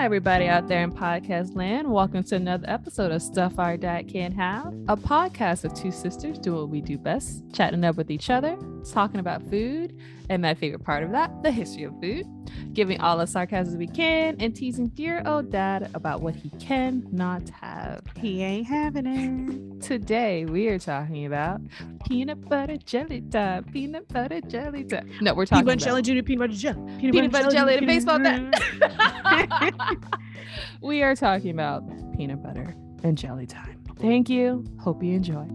Hi, everybody out there in podcast land. Welcome to another episode of Stuff Our Dad Can't Have, a podcast of two sisters do what we do best, chatting up with each other, talking about food, and my favorite part of that, the history of food, giving all the sarcasm we can, and teasing dear old dad about what he cannot have. He ain't having it. Today, we are talking about peanut butter jelly time. Peanut butter jelly time. No, we're talking Peanut butter about jelly, junior peanut butter jelly. Peanut, peanut butter jelly and peanut baseball butter- bat. we are talking about peanut butter and jelly time. Thank you. Hope you enjoy.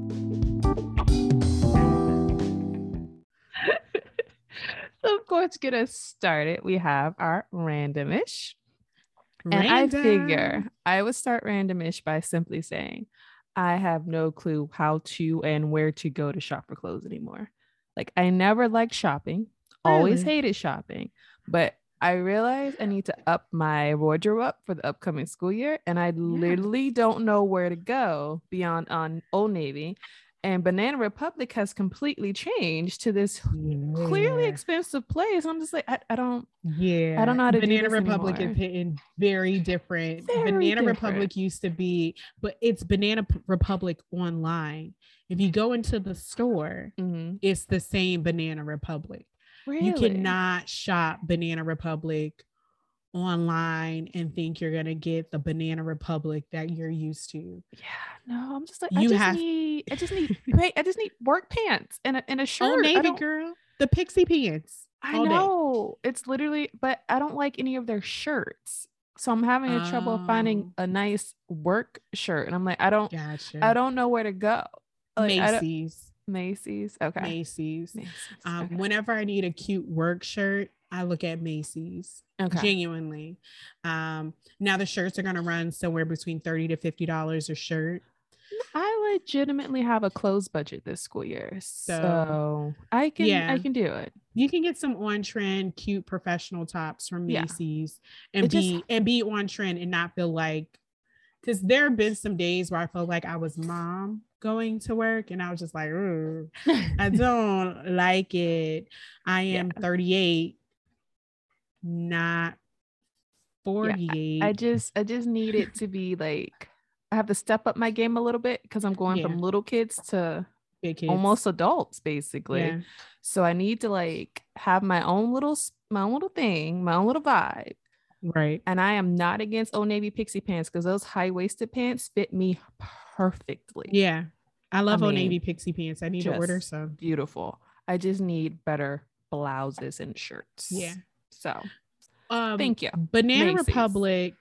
Of course, get us started. We have our randomish. And I figure I would start randomish by simply saying, I have no clue how to and where to go to shop for clothes anymore. Like, I never liked shopping, always hated shopping, but I realized I need to up my wardrobe up for the upcoming school year. And I literally don't know where to go beyond on Old Navy. And Banana Republic has completely changed to this clearly expensive place. I'm just like, I, I don't, Yeah, I don't know how to do Banana Republic anymore. is hitting very different. Very Banana different. Republic used to be, but it's Banana Republic online. If you go into the store, mhm. it's the same Banana Republic. really? You cannot shop Banana Republic online and think you're gonna get the Banana Republic that you're used to. Yeah, no, I'm just like I just have- need I just need wait, I just need work pants and a and a shirt. Oh, Navy girl, the pixie pants. I all day. know it's literally, but I don't like any of their shirts, so I'm having a trouble finding Oh. a nice work shirt, and I'm like, I don't, Gotcha. I don't know where to go. Like, Macy's. Macy's, okay, Macy's. Macy's, Um, okay. Whenever I need a cute work shirt, I look at Macy's. okay. Genuinely. Um, now the shirts are gonna run somewhere between thirty to fifty dollars a shirt. I legitimately have a clothes budget this school year, so, So, I can, yeah. I can do it. You can get some on trend, cute professional tops from Yeah. Macy's and It just- be and be on trend and not feel like because there have been some days where I felt like I was mom going to work and I was just like, I don't like it. I am 38, not 48. I just I just need it to be like I have to step up my game a little bit because I'm going from little kids to kids. almost adults basically. Yeah. So I need to like have my own little my own little thing, my own little vibe. Right. And I am not against Old Navy pixie pants because those high waisted pants fit me perfectly. Yeah. I love Old mean, Navy pixie pants. I need to order some. Beautiful. I just need better blouses and shirts. Yeah. So Um, thank you. Banana Macy's. Republic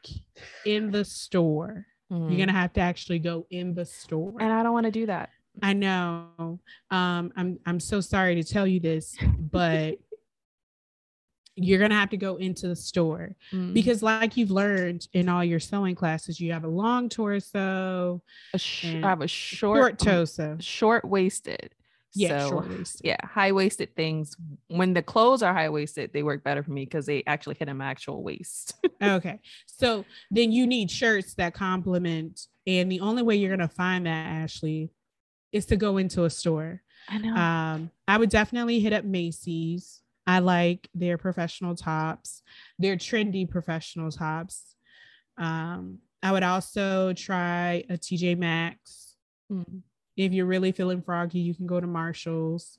in the store. Mhm. You're gonna have to actually go in the store. and I don't want to do that. I know. Um, I'm I'm so sorry to tell you this, but you're gonna have to go into the store Mm. because, like you've learned in all your sewing classes, you have a long torso, a sh- I have a short, short um, torso. short waisted. Yeah, So, short. Yeah, high waisted things. When the clothes are high waisted, they work better for me because they actually hit my actual waist. Okay. So then you need shirts that complement. And the only way you're going to find that, Ashley, is to go into a store. I know. Um, I would definitely hit up Macy's. I like their professional tops, their trendy professional tops. Um, I would also try a TJ Maxx. Mm. If you're really feeling froggy, you can go to Marshall's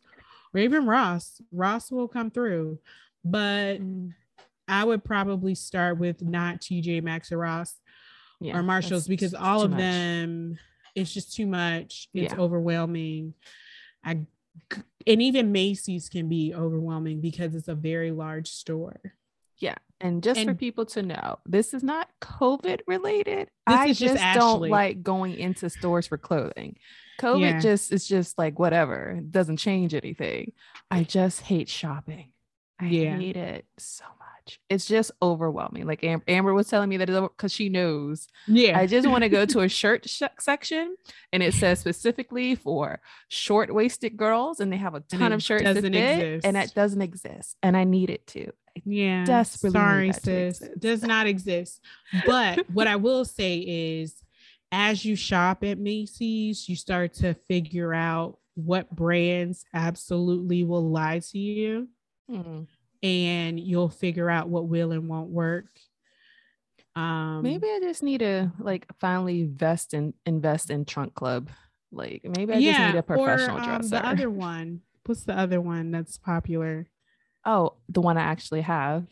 or even Ross. Ross will come through. But. I would probably start with not TJ Maxx or Ross Yeah, or Marshalls because all of much. them, it's just too much. It's Yeah. overwhelming. I and even Macy's can be overwhelming because it's a very large store. Yeah. And just for people to know, this is not COVID related. I just just don't like going into stores for clothing. COVID Yeah. just is just like whatever. It doesn't change anything. I just hate shopping. I Yeah. hate it so much. It's just overwhelming. Like Am- Amber was telling me that because she knows Yeah. I just want to go to a shirt sh- section and it says specifically for short waisted girls and they have a ton of shirts that doesn't fit and it exist. doesn't exist and I need it to. yeah. desperately Sorry, sis. Does not exist. But what I will say is as you shop at Macy's, you start to figure out what brands absolutely will lie to you Mm. and you'll figure out what will and won't work. Um, maybe I just need to like finally invest in invest in Trunk Club. Like maybe I just need a professional or, um, dresser. The other one. What's the other one that's popular? oh, the one I actually have,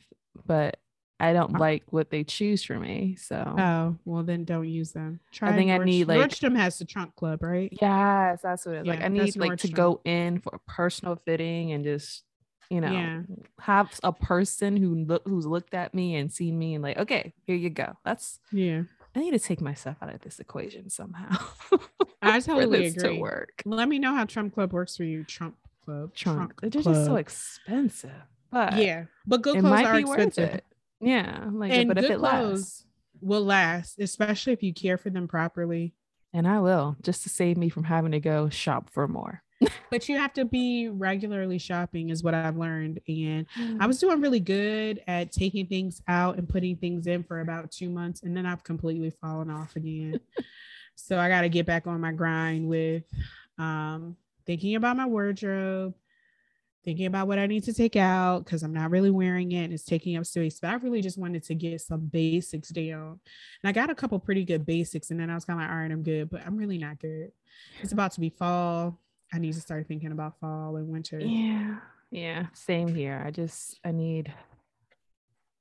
but I don't Uh, like what they choose for me. So Oh, well then don't use them. Try think I need, like- Nordstrom has the trunk club, right? yes, that's what it is. Like I need like to go in for a personal fitting and just you know Yeah. have a person who look who's looked at me and seen me and like okay here you go. That's Yeah. I need to take myself out of this equation somehow. I totally agree. to work. Let me know how Trump Club works for you. Trump Club. Trunk. They're just so expensive. But Yeah. But good clothes are expensive. Yeah. Like And but if it lasts. will last, especially if you care for them properly. And I will just to save me from having to go shop for more. But you have to be regularly shopping, is what I've learned. And Mm. I was doing really good at taking things out and putting things in for about two months, and then I've completely fallen off again. so I got to get back on my grind with um, thinking about my wardrobe, thinking about what I need to take out because I'm not really wearing it and it's taking up space. But I really just wanted to get some basics down, and I got a couple pretty good basics, and then I was kind of like, all right, I'm good, but I'm really not good. It's about to be fall. I need to start thinking about fall and winter. Yeah. Yeah. Same here. I just I need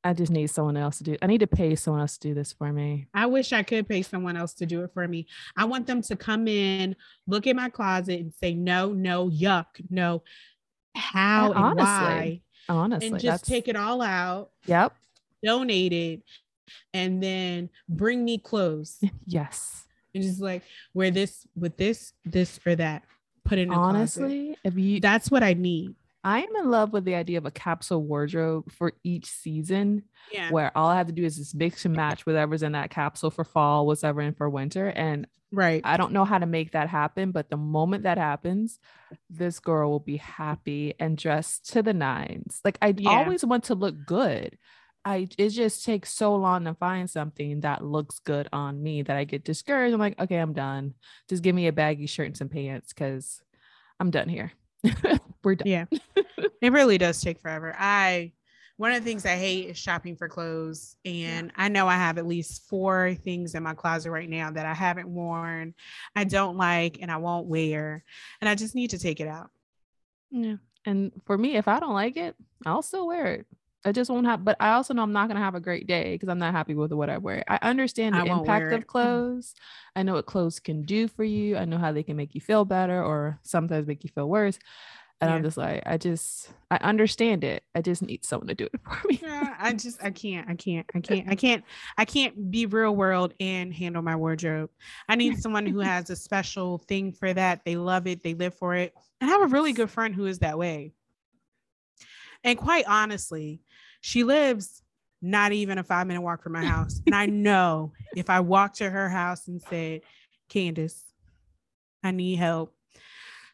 I just need someone else to do I need to pay someone else to do this for me. I wish I could pay someone else to do it for me. I want them to come in, look at my closet, and say, no, no, yuck, no. How And and, honestly, why? Honestly. And just take it all out, Yep. donate it, and then bring me clothes. Yes. and just like wear this with this, this or that. Put it in closet. Honestly, if you That's what I need. I am in love with the idea of a capsule wardrobe for each season Yeah. where all I have to do is just mix and match whatever's in that capsule for fall, whatever in for winter. And Right. I don't know how to make that happen, but the moment that happens, this girl will be happy and dressed to the nines. Like I Yeah. always want to look good. I it just takes so long to find something that looks good on me that I get discouraged. I'm like, okay, I'm done. Just give me a baggy shirt and some pants because I'm done here. We're done. Yeah. it really does take forever. I one of the things I hate is shopping for clothes. And I know I have at least four things in my closet right now that I haven't worn, I don't like, and I won't wear. And I just need to take it out. Yeah. And for me, if I don't like it, I'll still wear it. I just won't have, but I also know I'm not going to have a great day because I'm not happy with what I wear. I understand the I impact of mm-hmm. clothes. I know what clothes can do for you. I know how they can make you feel better or sometimes make you feel worse. And I'm just like, I just, I understand it. I just need someone to do it for me. Yeah, I just I can't, I can't, I can't, I can't, I can't be real world and handle my wardrobe. I need someone who has a special thing for that. They love it, they live for it. And I have a really good friend who is that way. And quite honestly, she lives not even a five minute walk from my house. And I know if I walked to her house and said, Candace, I need help,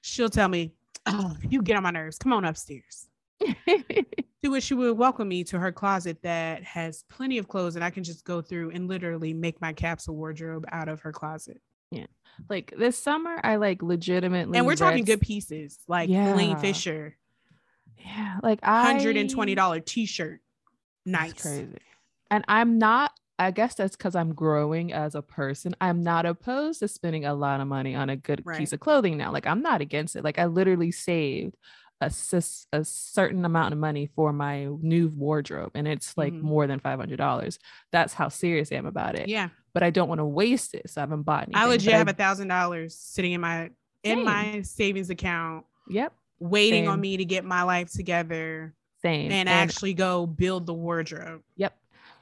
she'll tell me, Oh, you get on my nerves. Come on upstairs to which she would welcome me to her closet that has plenty of clothes and I can just go through and literally make my capsule wardrobe out of her closet. Yeah. Like this summer, I like legitimately. And we're talking good pieces like Yeah. Eileen Fisher, Yeah. Like I, $120 t shirt. Nice. Crazy. And I'm not, I guess that's because I'm growing as a person. I'm not opposed to spending a lot of money on a good Right. piece of clothing now. Like I'm not against it. Like I literally saved a, a certain amount of money for my new wardrobe and it's like Mhm. more than $500. That's how serious I am about it. Yeah. But I don't want to waste it. So I haven't bought anything. I legit have a thousand dollars sitting in my in Same. my savings account Yep. Waiting on me to get my life together Same. and, actually go build the wardrobe. Yep.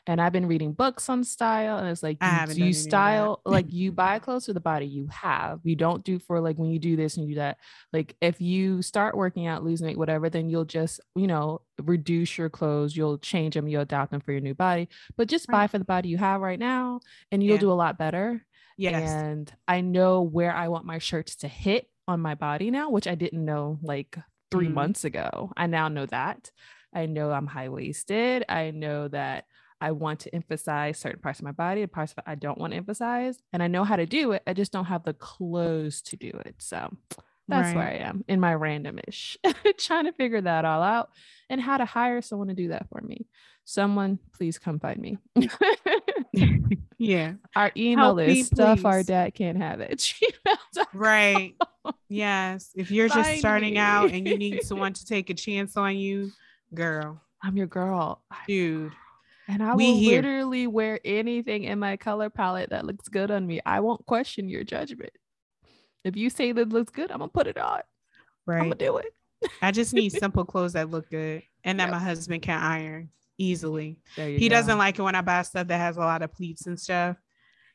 And I've been reading books on style, and it's like you, you any of that. style like you buy clothes for the body you have. You don't do for like when you do this and you do that. Like if you start working out, losing weight, whatever, then you'll just you know reduce your clothes. You'll change them. You'll adapt them for your new body. But just buy for the body you have right now, and you'll Yeah. do a lot better. Yes. And I know where I want my shirts to hit on my body now, which I didn't know like 3 Mhm. months ago. I now know that. I know I'm high waisted. I know that I want to emphasize certain parts of my body, the parts that I don't want to emphasize. And I know how to do it. I just don't have the clothes to do it. So That's Right. where I am in my randomish, trying to figure that all out and how to hire someone to do that for me. Someone, please come find me. Yeah. Our email Help me, is stuff our dad can't have it. Right. Yes. If you're just starting me. out and you need someone to take a chance on you, girl, I'm your girl. dude. And I We will here. literally wear anything in my color palette that looks good on me. I won't question your judgment. If you say that looks good, I'm gonna put it on. Right. I'm gonna do it. I just need simple clothes that look good and that Yep. my husband can iron easily. There you He go. doesn't like it when I buy stuff that has a lot of pleats and stuff.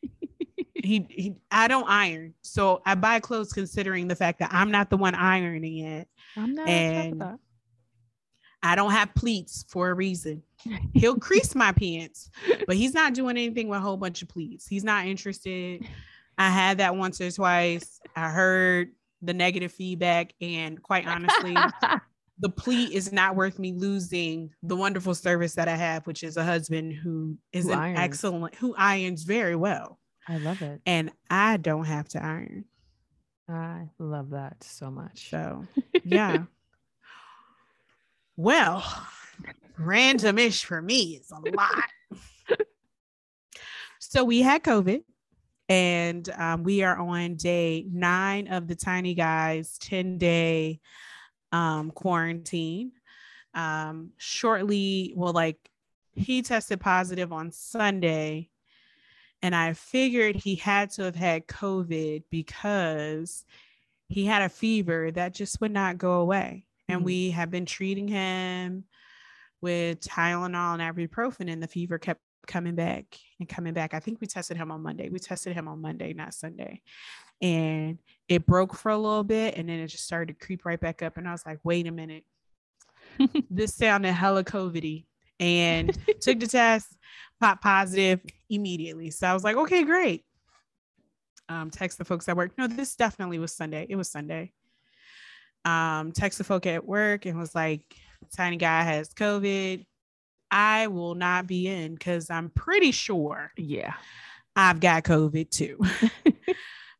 he, he I don't iron. So I buy clothes considering the fact that I'm not the one ironing it. I'm not and. I don't have pleats for a reason. He'll crease my pants, but he's not doing anything with a whole bunch of pleats. He's not interested. I had that once or twice. I heard the negative feedback, and quite honestly, the plea is not worth me losing the wonderful service that I have, which is a husband who is Who an irons. excellent, who irons very well, I love it. and I don't have to iron. I love that so much. So, yeah. well, randomish for me is a lot. so we had COVID, and um, we are on day nine of the Tiny Guys 10 day um, quarantine. Um, shortly, well, like he tested positive on Sunday. And I figured he had to have had COVID because he had a fever that just would not go away. And Mhm. we have been treating him with Tylenol and ibuprofen, and the fever kept coming back and coming back. I think we tested him on Monday. We tested him on Monday, not Sunday. And it broke for a little bit and then it just started to creep right back up. And I was like, wait a minute. this sounded hella COVID and took the test, popped positive immediately. So I was like, okay, great. Um, text the folks at work. No, this definitely was Sunday. It was Sunday. Um, text the folk at work and was like, tiny guy has COVID. I will not be in because I'm pretty sure Yeah. I've got COVID too.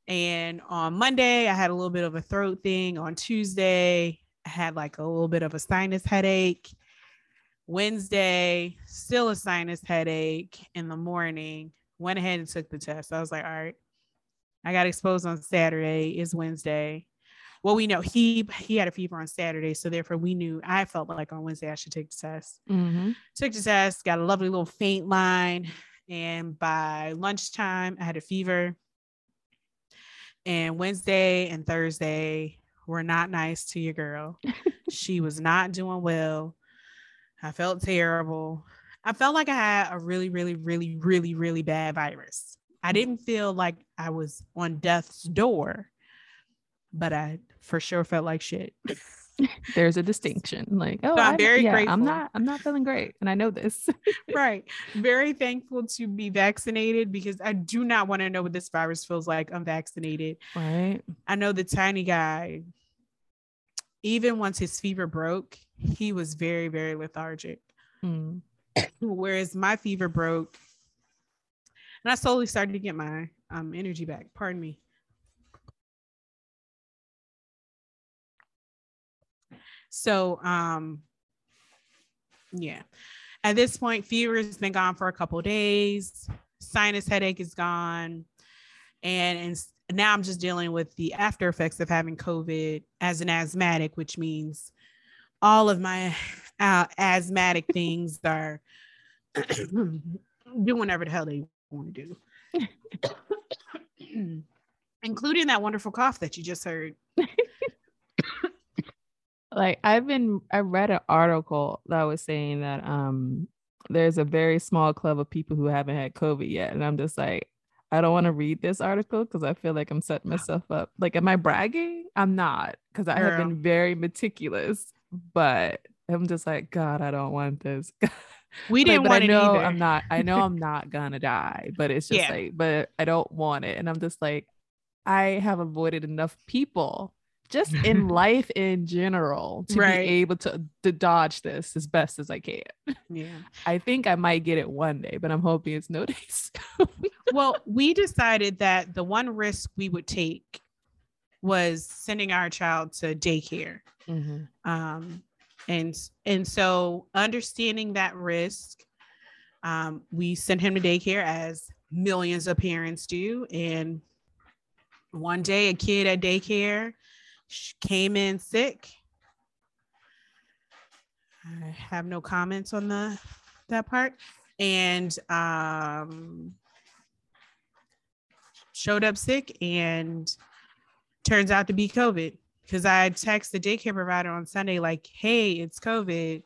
and on Monday, I had a little bit of a throat thing. On Tuesday, I had like a little bit of a sinus headache. Wednesday, still a sinus headache in the morning. Went ahead and took the test. I was like, all right, I got exposed on Saturday. Is Wednesday. Well, we know he he had a fever on Saturday, so therefore we knew I felt like on Wednesday I should take the test Mhm. took the test, got a lovely little faint line. And by lunchtime, I had a fever. And Wednesday and Thursday were not nice to your girl. she was not doing well. I felt terrible. I felt like I had a really, really, really, really, really bad virus. I didn't feel like I was on death's door, but I for sure felt like shit. There's a distinction. Like, oh, I'm I- very yeah, grateful. I'm not. I'm not feeling great, and I know this. right. Very thankful to be vaccinated because I do not want to know what this virus feels like unvaccinated. right. I know the tiny guy, even once his fever broke, he was very, very lethargic. Mm. Whereas my fever broke and I slowly started to get my um, energy back. Pardon me. So, um, yeah, at this point, fever has been gone for a couple days. Sinus headache is gone, and, and now I'm just dealing with the after effects of having COVID as an asthmatic, which means all of my uh, asthmatic things are doing whatever the hell they want to do, including that wonderful cough that you just heard. like I've been I read an article that was saying that um there's a very small club of people who haven't had COVID yet. And I'm just like, I don't want to read this article because I feel like I'm setting myself up. Like, am I bragging? I'm not because I have been very meticulous, but I'm just like, God, I don't want this. We didn't but want I it know. I'm not, I know I'm not gonna die, but it's just Yeah. like, but I don't want it. And I'm just like, I have avoided enough people just in life in general to Right. be able to, to dodge this as best as I can. yeah. I think I might get it one day, but I'm hoping it's no days. Well, we decided that the one risk we would take was sending our child to daycare. Mhm. Um, and and so understanding that risk, um, we sent him to daycare as millions of parents do. And one day, a kid at daycare sh- came in sick. I have no comments on the that part, and um, showed up sick and turns out to be COVID because I texted the daycare provider on Sunday, like, hey, it's COVID.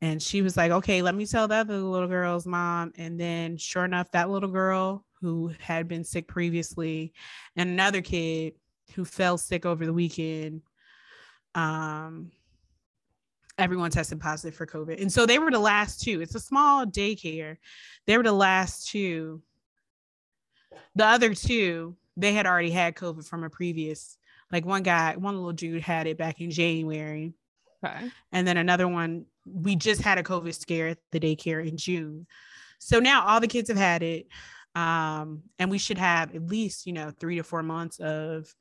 And she was like, okay, let me tell the other little girl's mom. And then, sure enough, that little girl who had been sick previously and another kid who fell sick over the weekend, um, everyone tested positive for COVID. And so they were the last two. It's a small daycare. They were the last two. The other two, they had already had COVID from a previous like one guy, one little dude had it back in January. Okay. And then another one, we just had a COVID scare at the daycare in June. So now all the kids have had it. Um, and we should have at least, you know, three to four months of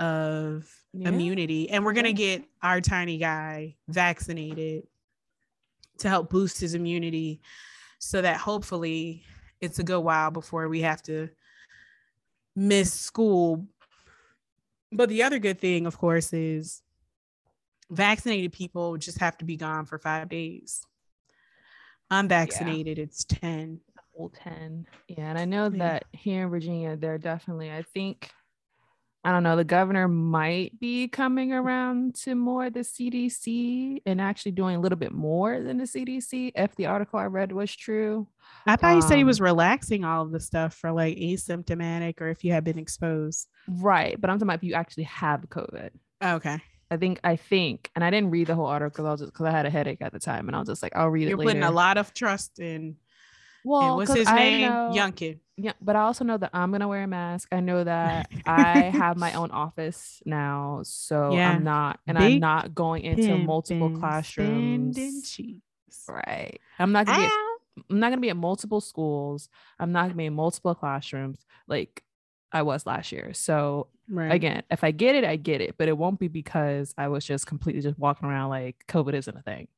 of Yeah. immunity. And we're gonna get our tiny guy vaccinated to help boost his immunity so that hopefully it's a good while before we have to miss school. But the other good thing, of course, is vaccinated people just have to be gone for five days. Unvaccinated, it's 10. Whole 10. Yeah. And I know Yeah. that here in Virginia, they're definitely, I think, I don't know, the governor might be coming around to more the CDC and actually doing a little bit more than the CDC if the article I read was true. I thought you said he Um, was relaxing all of the stuff for like asymptomatic or if you had been exposed. Right. But I'm talking about if you actually have COVID. Okay. I think, I think, and I didn't read the whole article. I was just because I had a headache at the time and I was just like, I'll read it. You're it later. putting a lot of trust in. Well, and what's his I name? know- Youngkin. Yeah, but I also know that I'm gonna wear a mask. I know that I have my own office now, so Yeah. I'm not, and Big I'm not going into multiple classrooms. Right. I'm not gonna be. At, I'm not gonna be at multiple schools. I'm not gonna be in multiple classrooms like I was last year. So Right. again, if I get it, I get it, but it won't be because I was just completely just walking around like COVID isn't a thing.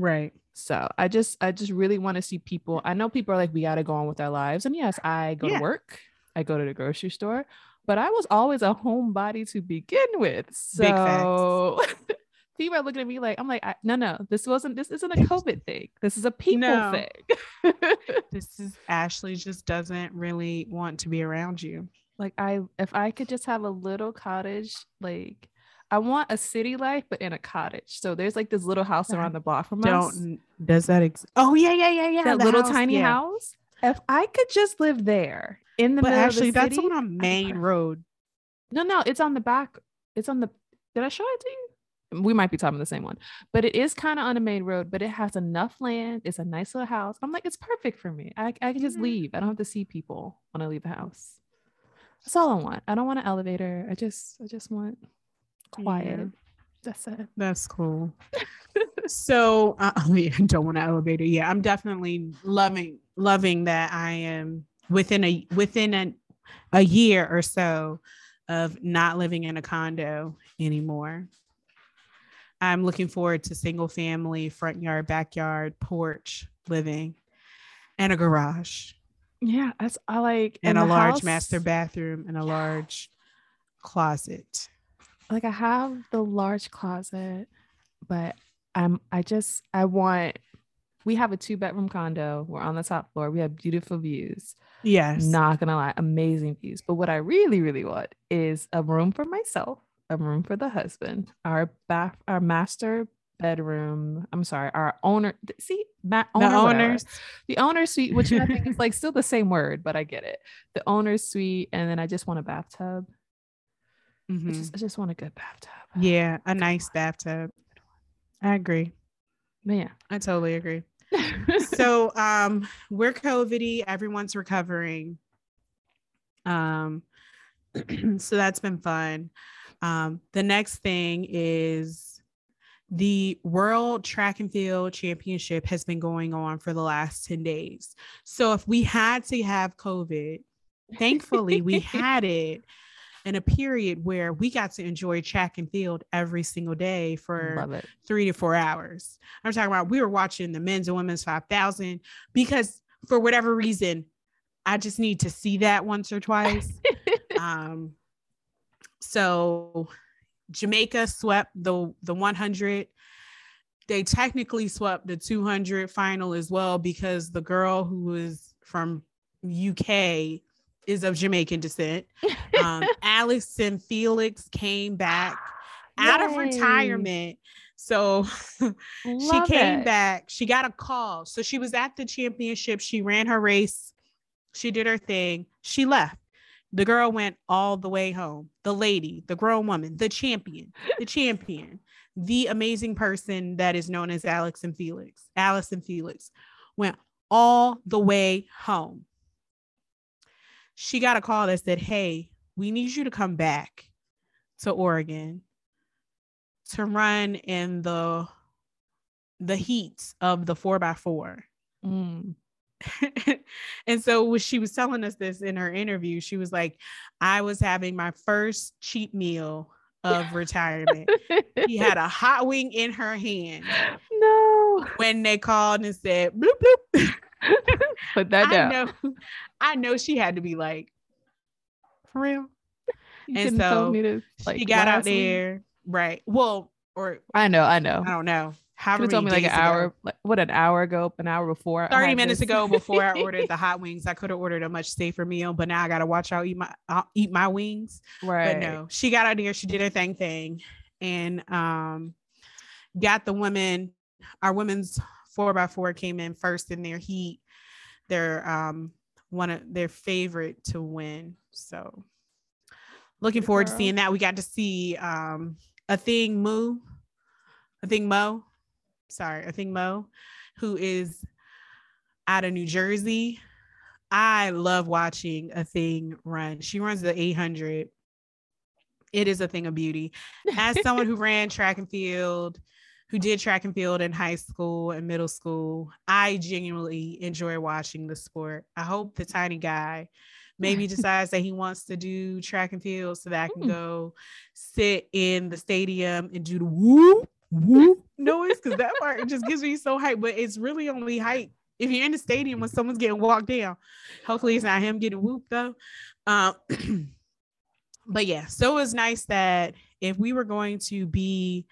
Right. So I just I just really want to see people. I know people are like, we gotta go on with our lives. And yes, I go Yeah. to work, I go to the grocery store, but I was always a homebody to begin with. So people are looking at me like, I'm like, I, no, no, this wasn't this isn't a COVID thing. This is a people No. thing. This is Ashley just doesn't really want to be around you. like I if I could just have a little cottage, like I want a city life, but in a cottage. So there's like this little house around the block from us. Don't does that exist? Oh yeah, yeah, yeah, yeah. that little house, tiny yeah. house. If I could just live there in the But middle actually, of the that's city, on a main road. No, no, it's on the back. It's on the. Did I show it to you? We might be talking the same one, but it is kind of on a main road. But it has enough land. It's a nice little house. I'm like, it's perfect for me. I I can just Mhm. leave. I don't have to see people when I leave the house. That's all I want. I don't want an elevator. I just I just want quiet. Yeah. That's it. That's cool. so uh, yeah, don't want an elevator. Yeah, I'm definitely loving loving that I am within a within a, a year or so of not living in a condo anymore. I'm looking forward to single family, front yard, backyard, porch living, and a garage, Yeah, that's I like and, and a large house- master bathroom, and a large closet. Like I have the large closet, but I'm I just I want we have a two bedroom condo. We're on the top floor. We have beautiful views. Yes. Not gonna lie, amazing views. But what I really, really want is a room for myself, a room for the husband, our bath, our master bedroom. I'm sorry, our owner. See, ma- the owner, whatever. owners. the owner suite, which I think is like still the same word, but I get it. The owner's suite, and then I just want a bathtub. I Mhm. just, I just want a good bathtub. Yeah, a nice bathtub. I agree. But yeah. I totally agree. So um we're COVIDy, everyone's recovering. Um so that's been fun. Um the next thing is the World Track and Field Championship has been going on for the last 10 days. So if we had to have COVID, thankfully we had it in a period where we got to enjoy track and field every single day for three to four hours. I'm talking about we were watching the men's and women's 5,000 because for whatever reason, I just need to see that once or twice. um, so Jamaica swept the the 100. They technically swept the 200 final as well because the girl who was from UK is of Jamaican descent. Um, Allyson Felix came back out of retirement. So she came it. back. She got a call. So she was at the championship. She ran her race. She did her thing. She left. The girl went all the way home. The lady, the grown woman, the champion, the champion, the amazing person that is known as Allyson Felix, Allyson Felix, went all the way home. She got a call that said, Hey, we need you to come back to Oregon to run in the the heat of the four by four. Mm. and so when she was telling us this in her interview, she was like, I was having my first cheap meal of retirement. she had a hot wing in her hand no. when they called and said, bloop, bloop. Put that down. I know, I know she had to be like, for real. You and so me to, like, she got out last week. there, right? Well, or I know, I know. I don't know. How have told me like an hour, like what an hour ago, an hour before. 30 minutes this. ago before I ordered the hot wings. I could have ordered a much safer meal, but now I gotta watch out eat my I'll eat my wings. right. But no, she got out there, she did her thing thing and um got the women, our women's four by four came in first in their heat. They're um one of their favorite to win. So looking forward to seeing that. We got to see um Athing Mu, a thing Mo, sorry, Athing Mu, who is out of New Jersey. I love watching Athing run. She runs the 800. It is a thing of beauty. As someone who ran track and field, who did track and field in high school and middle school, I genuinely enjoy watching the sport. I hope the tiny guy maybe decides that he wants to do track and field so that I can Mm. go sit in the stadium and do the whoop whoop noise because that part just gives me so hype. But it's really only hype if you're in the stadium when someone's getting walked down. Hopefully, it's not him getting whooped though. Um, but yeah, so it was nice that if we were going to be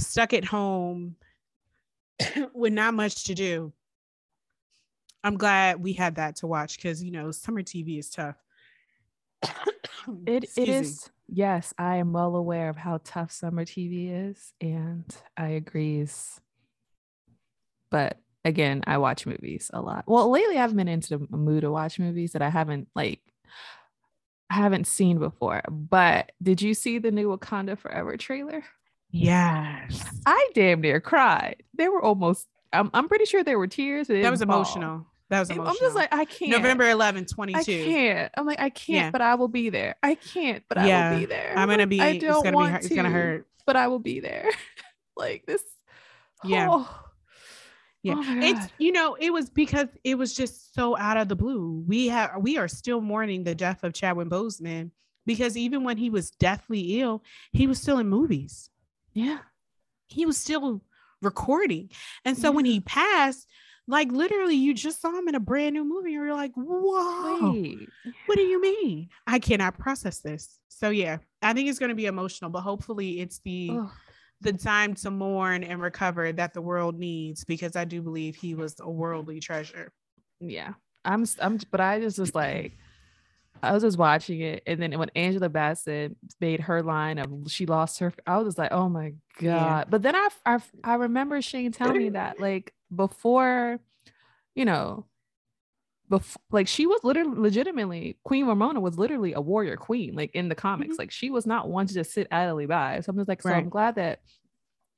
stuck at home with not much to do, I'm glad we had that to watch because you know summer TV is tough. It it is yes, I am well aware of how tough summer TV is, and I agree. But again, I watch movies a lot. Well, lately I've been into the mood to watch movies that I haven't like I haven't seen before. But did you see the new Wakanda Forever trailer? Yes, I damn near cried. There were almost I'm, I'm pretty sure there were tears. that was fall. emotional. That was emotional. I'm just like I can't. November 11, I can't. I'm like, I can't, Yeah. but I will be there. I can't, but I will be there. I'm gonna be. I don't gonna be. want hurt- It's gonna hurt. but I will be there. like this. Yeah. Oh. Yeah, Oh it's God. you know it was because it was just so out of the blue. We have we are still mourning the death of Chadwick Boseman because even when he was deathly ill, he was still in movies. Yeah. He was still recording, and so when he passed, like literally, you just saw him in a brand new movie, and you're like, "Whoa, Wait. what do you mean? I cannot process this." So yeah, I think it's going to be emotional, but hopefully, it's the Ugh. the time to mourn and recover that the world needs because I do believe he was a worldly treasure. Yeah. I'm I'm, but I just was like I was just watching it and then when Angela Bassett made her line of she lost her I was just like, "Oh my god." Yeah. But then I I I remember Shane telling me that like before you know before like she was literally legitimately Queen Ramonda was literally a warrior queen like in the comics. Mhm. Like she was not one to just sit idly by. So I'm just like, so Right. I'm glad that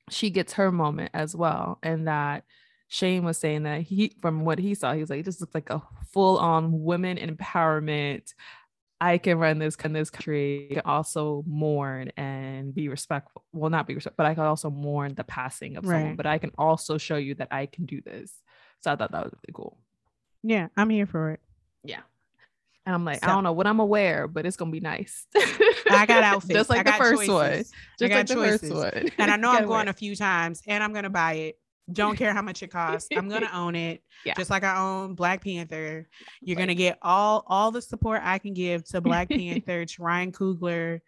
she gets her moment as well and that Shane was saying that he, from what he saw, he was like, it just looks like a full on women empowerment. I can run this in this country. I can also mourn and be respectful. Well, not be respectful, but I can also mourn the passing of someone. But I can also show you that I can do this. So I thought that was really cool. Yeah, I'm here for it. Yeah. And I'm like, I don't know what I'm gonna wear, but it's gonna be nice. I got outfits. just like the first one. Just like the choices. first one. And I know I'm going wear a few times and I'm gonna buy it. Don't care how much it costs. I'm gonna own it. Yeah. Just like I own Black Panther. You're gonna get all all the support I can give to Black Panther, to Ryan Coogler,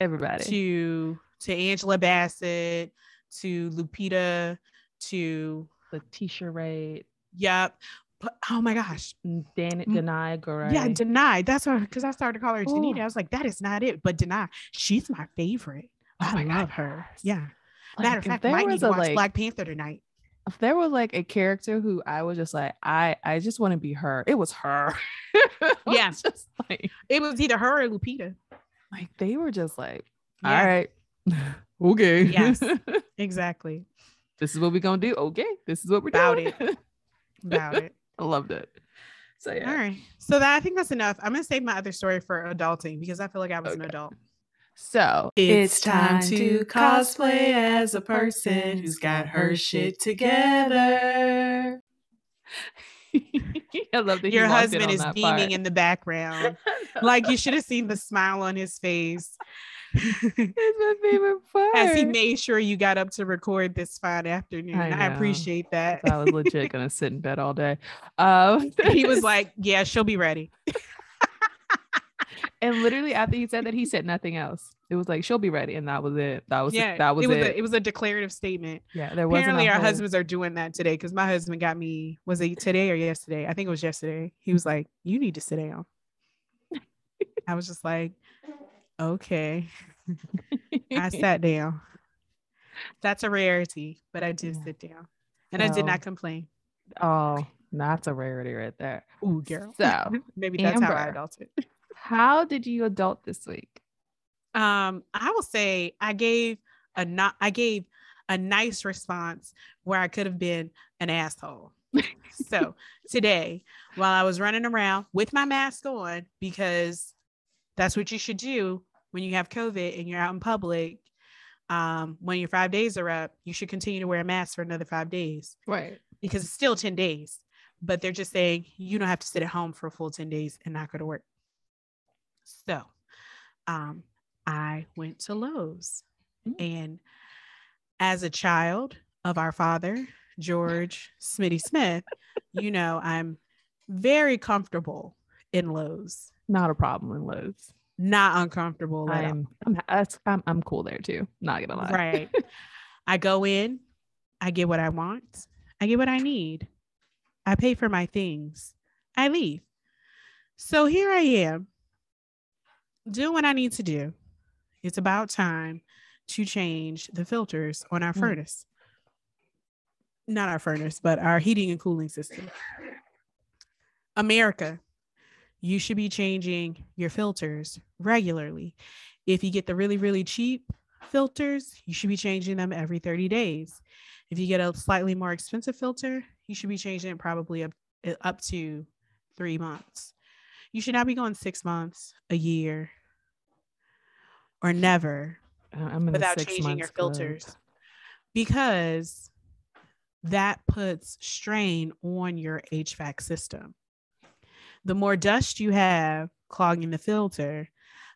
everybody. to to Angela Bassett, to Lupita, to Letitia Wright, yep. But oh my gosh. Dan Mm, Danai Gurira. Yeah, denied. That's what because I started to call her Ooh. Janita. I was like, that is not it. But Danai. She's my favorite. Oh I love God, her. Yeah. Like, Matter of fact, there might need to watch like, Black Panther tonight. if there was like a character who I was just like, I, I just want to be her. It was her. It was just like, It was either her or Lupita. like they were just like, all Yeah. right, okay, Yes. Exactly. this is what we're gonna do. Okay, this is what we're About doing. About it. I loved it. So yeah. All right. So that I think that's enough. I'm gonna save my other story for adulting because I feel like I was an adult. So It's time to cosplay as a person who's got her shit together. I love that Your husband is beaming part. in the background. like you should have seen the smile on his face It's my favorite part. as he made sure you got up to record this fine afternoon. I I, appreciate that. I was legit gonna sit in bed all day. Um, he was like, Yeah, she'll be ready. And literally after he said that, he said nothing else. It was like she'll be ready, and that was it. That was yeah, that was it it. was A, it was a declarative statement. yeah, there wasn't. Apparently, our whole- husbands are doing that today because my husband got me. Was it today or yesterday? I think it was yesterday. He was like, "You need to sit down." I was just like, "Okay." I sat down. That's a rarity, but I did Yeah. sit down, and I did not complain. oh, that's a rarity right there. Ooh, girl. So, maybe that's how I Amber. adulted. How did you adult this week? Um, I will say I gave a not I gave a nice response where I could have been an asshole. so today, while I was running around with my mask on, because that's what you should do when you have COVID and you're out in public. Um, when your five days are up, you should continue to wear a mask for another five days Right. because it's still 10 days. But they're just saying you don't have to sit at home for a full 10 days and not go to work. So um, I went to Lowe's. Mm. And as a child of our father, George Smitty Smith, you know, I'm very comfortable in Lowe's, Not a problem in Lowe's. not uncomfortable. I'm I'm, I'm I'm cool there too. Not gonna lie. Right. I go in, I get what I want, I get what I need, I pay for my things, I leave. So here I am, doing what I need to do. It's about time to change the filters on our Mm. furnace. Not our furnace, but our heating and cooling system. America, you should be changing your filters regularly. If you get the really, really cheap filters, you should be changing them every 30 days. If you get a slightly more expensive filter, you should be changing it probably up, uh, up to three months. You should not be going six months, a year, or never I- I'm in the without changing your months club. filters because that puts strain on your HVAC system. The more dust you have clogging the filter,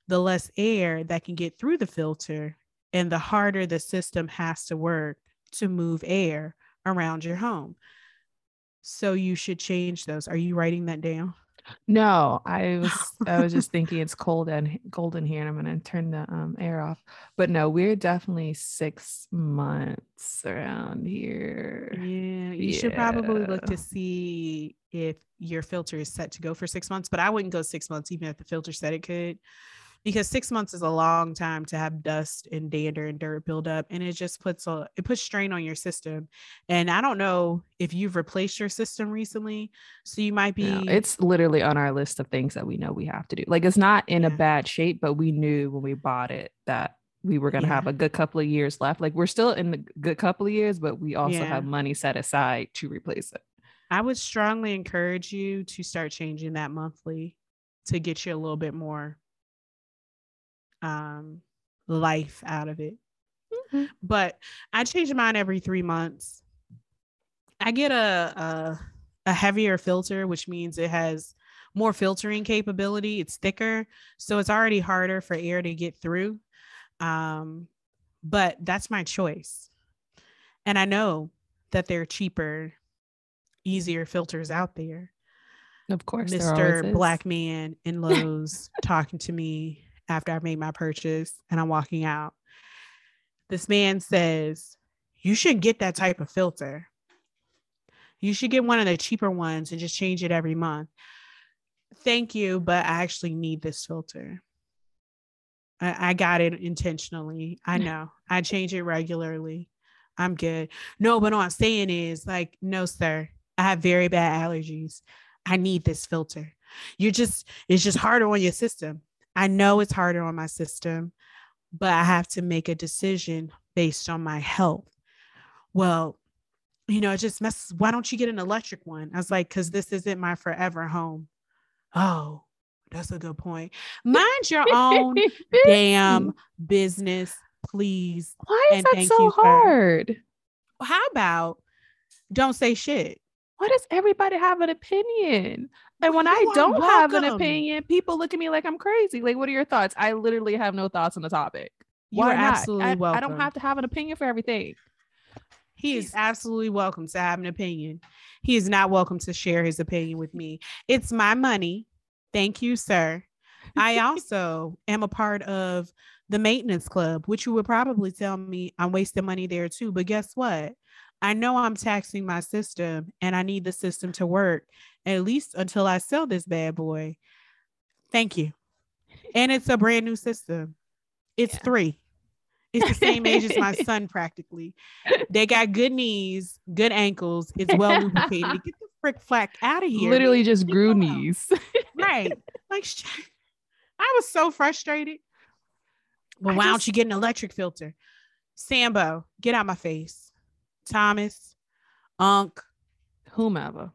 the less air that can get through the filter, and the harder the system has to work to move air around your home. So you should change those. Are you writing that down? No, I was I was just thinking it's cold and cold in here, and I'm gonna turn the um, air off. But no, we're definitely six months around here. Yeah, you should probably look to see if your filter is set to go for six months, but I wouldn't go six months, even if the filter said it could, because six months is a long time to have dust and dander and dirt build up, and it just puts a it puts strain on your system. And I don't know if you've replaced your system recently, so you might be. No, it's literally on our list of things that we know we have to do. Like it's not in a bad shape, but we knew when we bought it that we were gonna have a good couple of years left. Like we're still in the good couple of years, but we also Yeah. have money set aside to replace it. I would strongly encourage you to start changing that monthly to get you a little bit more um life out of it. Mhm. But I change mine every 3 months. I get a a, a heavier filter which means it has more filtering capability. It's thicker, so it's already harder for air to get through. Um, but that's my choice. And I know that there are cheaper, easier filters out there. Of course, Mr. Black Man in Lowe's talking to me after I made my purchase and I'm walking out. This man says, You should get that type of filter. You should get one of the cheaper ones and just change it every month. Thank you, but I actually need this filter. I, I got it intentionally. I know. I change it regularly. I'm good. No, but all I'm saying is like, no, sir. I have very bad allergies. I need this filter. You're just, it's just harder on your system. I know it's harder on my system, but I have to make a decision based on my health. Well, you know, it just messes. Why don't you get an electric one? I was like, because this isn't my forever home. Oh, that's a good point. Mind your own damn business, please. Why is and that so hard? For, how about don't say shit? Why does everybody have an opinion? And when you I don't welcome. have an opinion, people look at me like I'm crazy. Like, what are your thoughts? I literally have no thoughts on the topic. You Why are not? absolutely I, welcome. I don't have to have an opinion for everything. He is absolutely welcome to have an opinion. He is not welcome to share his opinion with me. It's my money. Thank you, sir. I also am a part of the maintenance club, which you would probably tell me I'm wasting money there too. But guess what? I know I'm taxing my system and I need the system to work at least until I sell this bad boy. Thank you. And it's a brand new system. It's yeah. three. It's the same age as my son, practically. They got good knees, good ankles. It's well lubricated. Get the frick flack out of here. Literally just grew knees. right. Like, I was so frustrated. Well, why just... don't you get an electric filter? Sambo, get out my face. Thomas, Unc, whomever.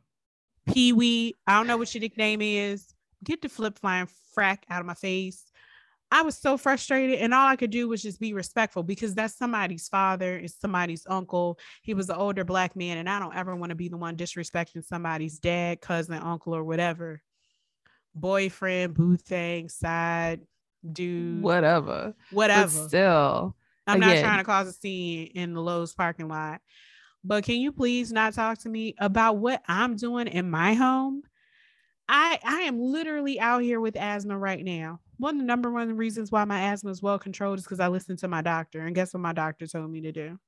Pee Wee, I don't know what your nickname is. Get the flip flying frack out of my face. I was so frustrated, and all I could do was just be respectful because that's somebody's father, it's somebody's uncle. He was an older black man, and I don't ever want to be the one disrespecting somebody's dad, cousin, uncle, or whatever, boyfriend, boo thing, side dude, whatever, whatever. But still, I'm again. not trying to cause a scene in the Lowe's parking lot, but can you please not talk to me about what I'm doing in my home? I I am literally out here with asthma right now one of the number one reasons why my asthma is well controlled is because I listened to my doctor. And guess what my doctor told me to do?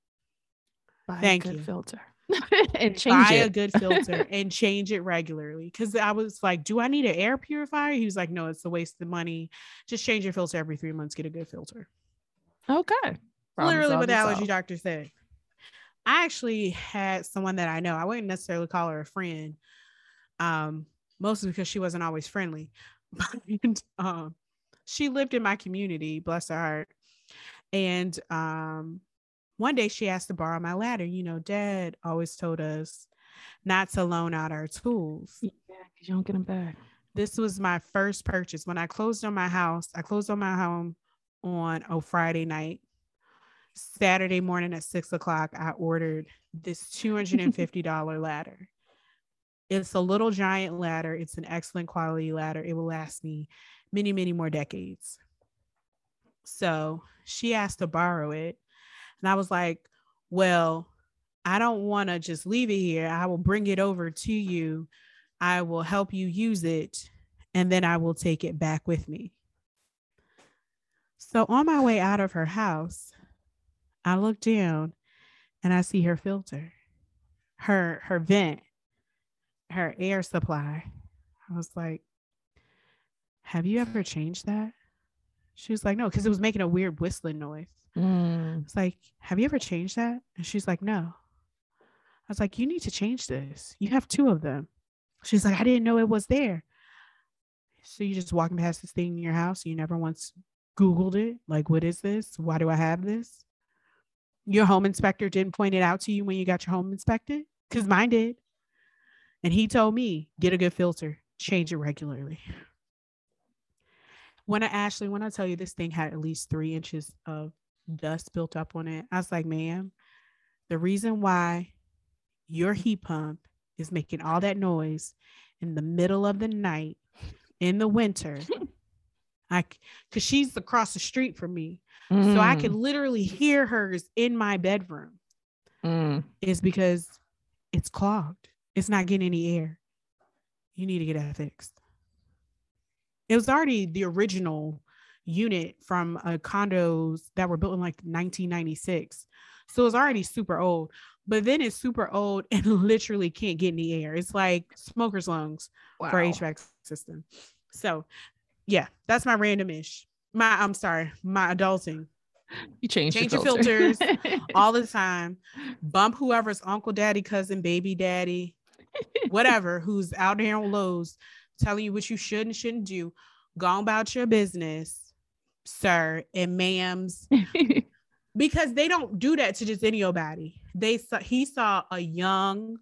Buy Thank you. filter. and change Buy it. a good filter and change it regularly. Because I was like, do I need an air purifier? He was like, no, it's a waste of money. Just change your filter every three months. Get a good filter. Okay. Literally what the allergy doctor said. I actually had someone that I know. I wouldn't necessarily call her a friend. Um, mostly because she wasn't always friendly. But um, she lived in my community, bless her heart. And um, one day she asked to borrow my ladder. You know, dad always told us not to loan out our tools. Yeah, because you don't get them back. This was my first purchase. When I closed on my house, I closed on my home on a Friday night. Saturday morning at six o'clock, I ordered this $250 ladder. It's a little giant ladder. It's an excellent quality ladder. It will last me many, many more decades. So she asked to borrow it. And I was like, well, I don't want to just leave it here. I will bring it over to you. I will help you use it. And then I will take it back with me. So on my way out of her house, I look down and I see her filter, her her vent, her air supply. I was like, have you ever changed that? She was like, no, because it was making a weird whistling noise. Mm. It's like, have you ever changed that? And she's like, no. I was like, you need to change this. You have two of them. She's like, I didn't know it was there. So you just walking past this thing in your house. You never once Googled it. Like, what is this? Why do I have this? Your home inspector didn't point it out to you when you got your home inspected? Because mine did. And he told me, get a good filter, change it regularly when I Ashley, when I tell you this thing had at least three inches of dust built up on it, I was like, ma'am, the reason why your heat pump is making all that noise in the middle of the night in the winter. I because she's across the street from me. Mm. So I could mm. literally hear hers in my bedroom. Mm. Is because it's clogged. It's not getting any air. You need to get that fixed. It was already the original unit from uh, condos that were built in like 1996. So it's already super old, but then it's super old and literally can't get any air. It's like smoker's lungs wow. for HVAC system. So yeah, that's my randomish. My I'm sorry, my adulting. You change, change your filters all the time. Bump whoever's uncle, daddy, cousin, baby daddy, whatever, who's out there on Lowe's telling you what you should and shouldn't do. Go about your business, sir and ma'ams. because they don't do that to just anybody. They saw he saw a young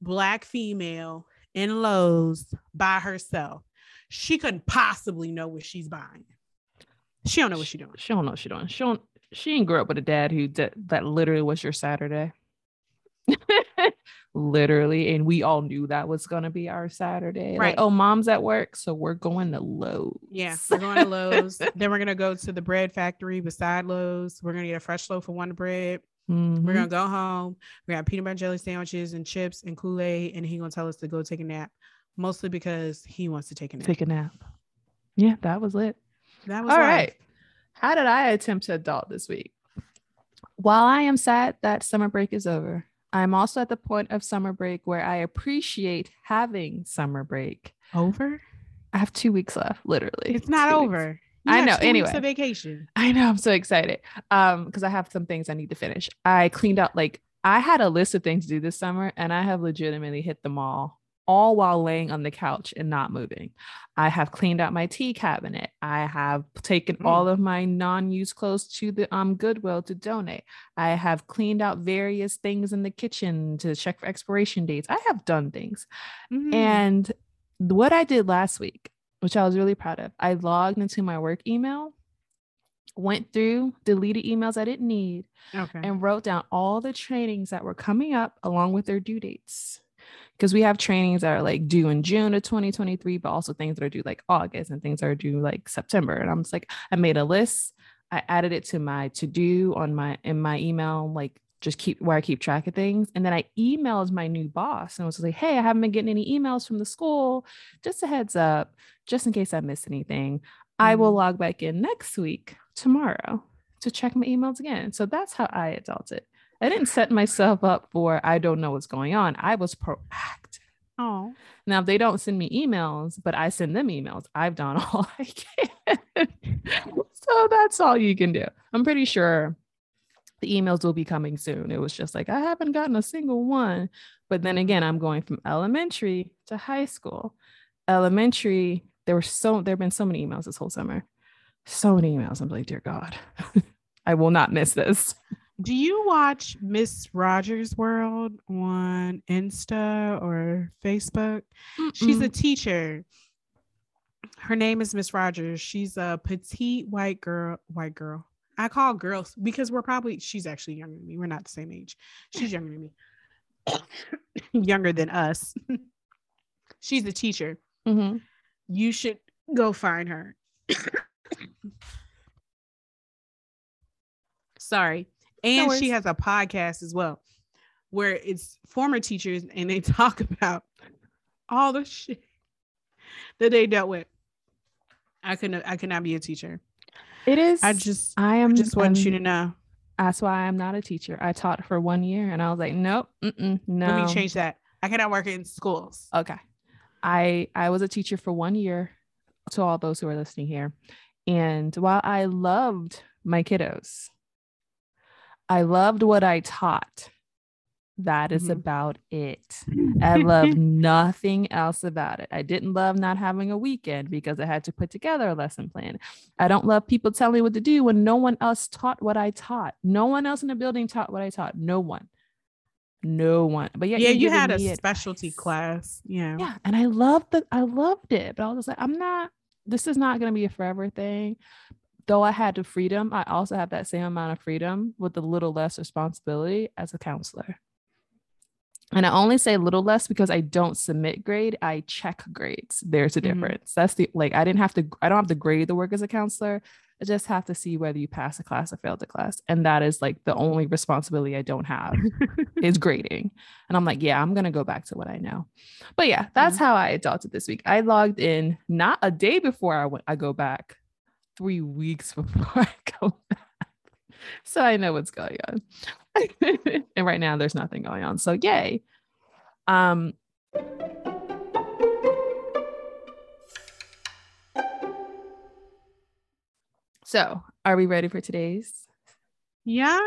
black female in Lowe's by herself. She couldn't possibly know what she's buying. She don't know what she's doing. She don't know what she's doing. She don't. She didn't grow up with a dad who did, that literally was your Saturday. literally, and we all knew that was gonna be our Saturday. Right. Like, oh, mom's at work, so we're going to Lowe's. Yeah, we're going to Lowe's. then we're gonna go to the bread factory beside Lowe's. We're gonna get a fresh loaf of Wonder Bread. Mm-hmm. We're gonna go home. We got peanut butter jelly sandwiches and chips and Kool Aid, and he's gonna tell us to go take a nap, mostly because he wants to take a nap. Take a nap. Yeah, that was it. That was all life. right. How did I attempt to adult this week? While I am sad that summer break is over, I'm also at the point of summer break where I appreciate having summer break. Over? I have two weeks left, literally. It's not over. I know. Anyway, It's a vacation. I know. I'm so excited. Um, because I have some things I need to finish. I cleaned out like I had a list of things to do this summer, and I have legitimately hit them all all while laying on the couch and not moving. I have cleaned out my tea cabinet. I have taken mm. all of my non-used clothes to the um Goodwill to donate. I have cleaned out various things in the kitchen to check for expiration dates. I have done things. Mm. And what I did last week, which I was really proud of, I logged into my work email went through, deleted emails I didn't need, okay. and wrote down all the trainings that were coming up along with their due dates because we have trainings that are like due in June of 2023, but also things that are due like August and things that are due like September. And I'm just like, I made a list. I added it to my to do on my in my email, like just keep where I keep track of things. And then I emailed my new boss and was like, hey, I haven't been getting any emails from the school. Just a heads up, just in case I missed anything. Mm-hmm. I will mm-hmm. log back in next week, tomorrow, to check my emails again. So that's how I adulted. I didn't set myself up for I don't know what's going on. I was proactive. Oh. Now they don't send me emails, but I send them emails. I've done all I can. so that's all you can do. I'm pretty sure the emails will be coming soon. It was just like I haven't gotten a single one. But then again, I'm going from elementary to high school. Elementary, there were so there have been so many emails this whole summer. So many emails. I'm like, dear God, I will not miss this. Do you watch Miss Rogers World on Insta or Facebook? Mm-mm. She's a teacher. Her name is Miss Rogers. She's a petite white girl, white girl. I call girls because we're probably she's actually younger than me. We're not the same age. She's younger than me. younger than us. she's a teacher. Mm-hmm. You should go find her. Sorry and no she has a podcast as well where it's former teachers and they talk about all the shit that they dealt with. I couldn't I could not be a teacher. It is I just I am I just want um, you to know. That's why I'm not a teacher. I taught for one year and I was like, nope, no. Let me change that. I cannot work in schools. Okay. I I was a teacher for one year to all those who are listening here. And while I loved my kiddos, I loved what I taught. That is mm-hmm. about it. I love nothing else about it. I didn't love not having a weekend because I had to put together a lesson plan. I don't love people telling me what to do when no one else taught what I taught. No one else in the building taught what I taught. No one. No one. But yeah, yeah, you had a specialty advice. class. Yeah. Yeah. And I loved the I loved it. But I was like, I'm not, this is not gonna be a forever thing though I had the freedom, I also have that same amount of freedom with a little less responsibility as a counselor. And I only say a little less because I don't submit grade, I check grades. There's a Mhm. difference. That's the like I didn't have to I don't have to grade the work as a counselor. I just have to see whether you pass a class or failed a class. And that is like the only responsibility I don't have is grading. And I'm like, yeah, I'm gonna go back to what I know. But yeah, that's how I adulted this week. I logged in not a day before I went, I go back, three weeks before I go back. So I know what's going on. and right now there's nothing going on. So yay. Um so are we ready for today's Yeah.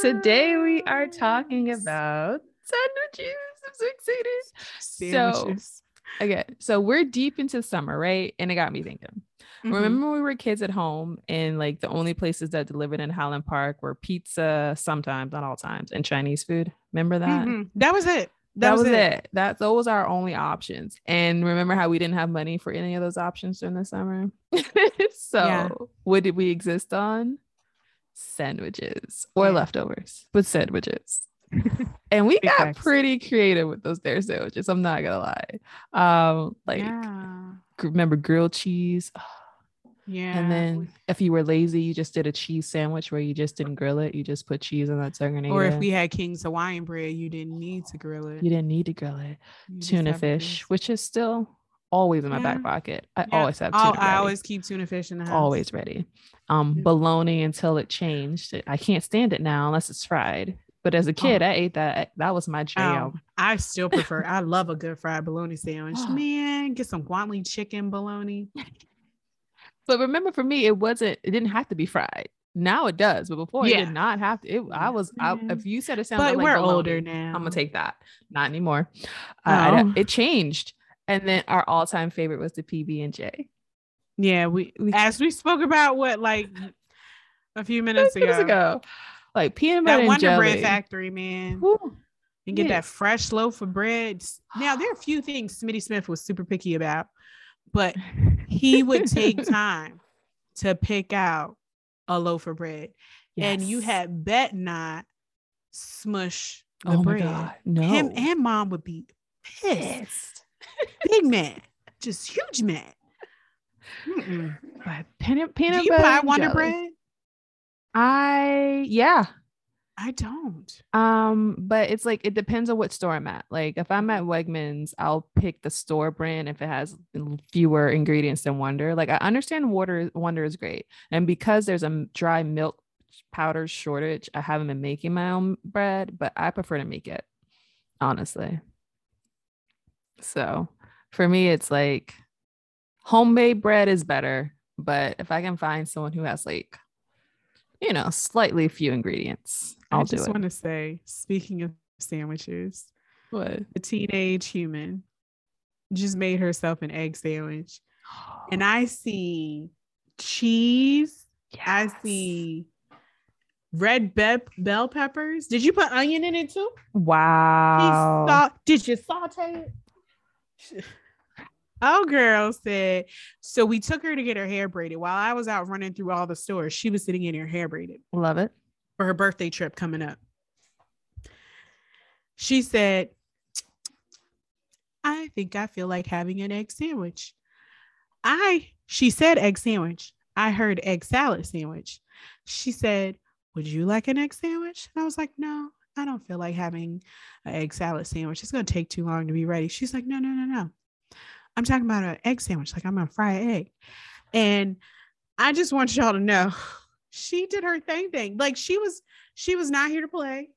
Today we are talking about sandwiches. I'm so excited. Sandwiches. Okay, so we're deep into summer, right? And it got me thinking. Mhm. Remember when we were kids at home and like the only places that delivered in Highland Park were pizza sometimes, not all times, and Chinese food? Remember that? Mhm. That was it. That, was, it. That those are our only options. And remember how we didn't have money for any of those options during the summer? so Yeah. what did we exist on? Sandwiches or Yeah. leftovers, but sandwiches. and we got pretty creative with those there sandwiches. I'm not gonna lie. Um, like yeah. remember grilled cheese. Yeah. And then if you were lazy, you just did a cheese sandwich where you just didn't grill it. You just put cheese on that sucker. or if we had King's Hawaiian bread, you didn't need to grill it. you didn't need to grill it. You Tuna fish, which is still always in my back pocket. I Yeah. always have tuna. I'll- I always keep tuna fish in the house. always ready. Um, Yeah. bologna until it changed. I can't stand it now unless it's fried. But as a kid, I ate that. That was my Oh, jam. I still prefer. I love a good fried bologna sandwich. Oh. Man, get some guantly chicken bologna. But remember, for me, it wasn't. It didn't have to be fried. Now it does, but before it did not have to. It, I was. I, Mhm. if you said it sounded But like we're older now. I'm gonna take that. Not anymore. Uh, don't- Oh. it changed. And then our all-time favorite was the PB and J. Yeah, we We- as we spoke about what like a few minutes ago. Ago, like peanut butter That Wonder jelly. Bread factory, man. Whew. and get that fresh loaf of bread. Now there are a few things Smitty Smith was super picky about, but he would take time to pick out a loaf of bread, and you had bet not smush oh the oh bread. my god, no. Him and mom would be pissed. pissed. Big man, just huge man. Mm-mm. But peanut peanut Do you butter buy Wonder jelly. Bread? I yeah. I don't. Um, but it's like it depends on what store I'm at. Like if I'm at Wegmans, I'll pick the store brand if it has fewer ingredients than Wonder. Like I understand Water Wonder is great, and because there's a dry milk powder shortage, I haven't been making my own bread, but I prefer to make it honestly. So for me, it's like homemade bread is better, but if I can find someone who has like you know slightly few ingredients, I'll I just want to say, speaking of sandwiches, What? a teenage human just made herself an egg sandwich. And I see cheese. I see red be- bell peppers. Did you put onion in it too? Wow. Did you saute it? Oh, girl said. So we took her to get her hair braided. While I was out running through all the stores, she was sitting in her hair braided Love it. For her birthday trip coming up. She said, I think I feel like having an egg sandwich. I, she said egg sandwich. I heard egg salad sandwich. She said, Would you like an egg sandwich? And I was like, No, I don't feel like having an egg salad sandwich. It's going to take too long to be ready. She's like, No, no, no, no. I'm talking about an egg sandwich. Like I'm going to fry an egg. And I just want y'all to know she did her thing thing. Like she was, she was not here to play.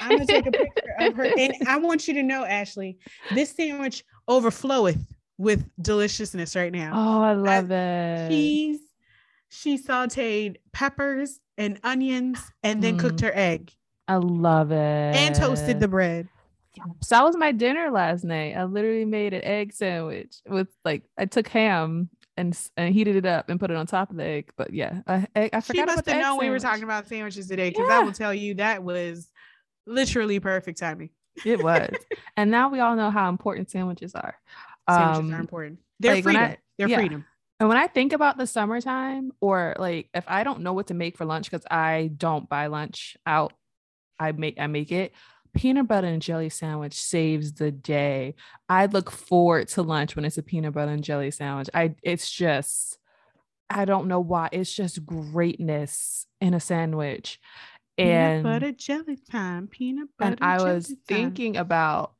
I'm gonna take a picture of her. And I want you to know, Ashley, this sandwich overfloweth with deliciousness right now. Oh, I love it. Cheese, she sauteed peppers and onions and then cooked mm. her egg I love it. and toasted the bread. So that was my dinner last night. I literally made an egg sandwich with like I took ham and and heated it up and put it on top of the egg. But yeah, I, I, I She forgot about must have known we were talking about sandwiches today because I will tell you that was literally perfect timing. It was, and now we all know how important sandwiches are. Sandwiches are Um, important. They're like, freedom. I- They're yeah. freedom. And when I think about the summertime, or like if I don't know what to make for lunch because I don't buy lunch out, I make I make it. Peanut butter and jelly sandwich saves the day. I look forward to lunch when it's a peanut butter and jelly sandwich. I it's just I don't know why. It's just greatness in a sandwich. And peanut butter jelly time. Peanut butter. and I was time. thinking about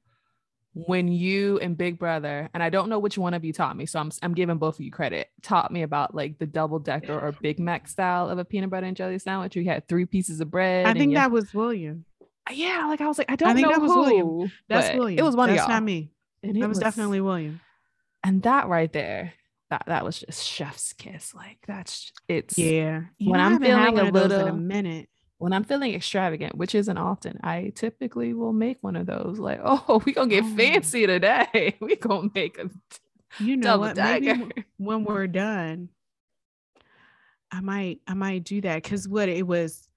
when you and Big Brother, and I don't know which one of you taught me, so I'm I'm giving both of you credit. Taught me about like the double decker or Big Mac style of a peanut butter and jelly sandwich. You had three pieces of bread. I think that was William. Yeah, like I was like I don't think know that was who, William. That's William. It was one That's of y'all. not me. And it That was, definitely William. and that right there, that that was just chef's kiss. Like that's it's Yeah. You When I I'm feeling a little in a minute. when I'm feeling extravagant, which isn't often, I typically will make one of those. Like, oh, we gonna get Oh. fancy today. We gonna make a You know what? Maybe dagger. w- when we're done, I might I might do that because what it was.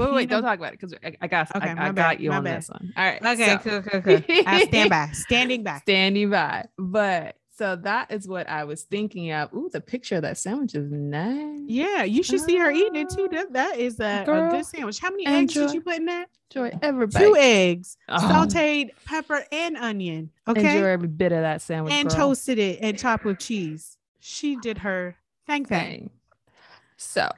Wait, wait, don't talk about it because I, I got Okay, I, I got you on bad. this one. All right. Okay, so- cool, cool, cool. I stand by, standing by. standing by. But so that is what I was thinking of. Ooh, the picture of that sandwich is nice. Yeah, you should see her eating it too. Ah, That, that is a, a good sandwich. How many eggs did you put in that? Enjoy everybody. Two eggs, Oh. sauteed pepper and onion. Okay. Enjoy every bit of that sandwich. and girl. toasted it and topped with cheese. She did her thing. thing. So,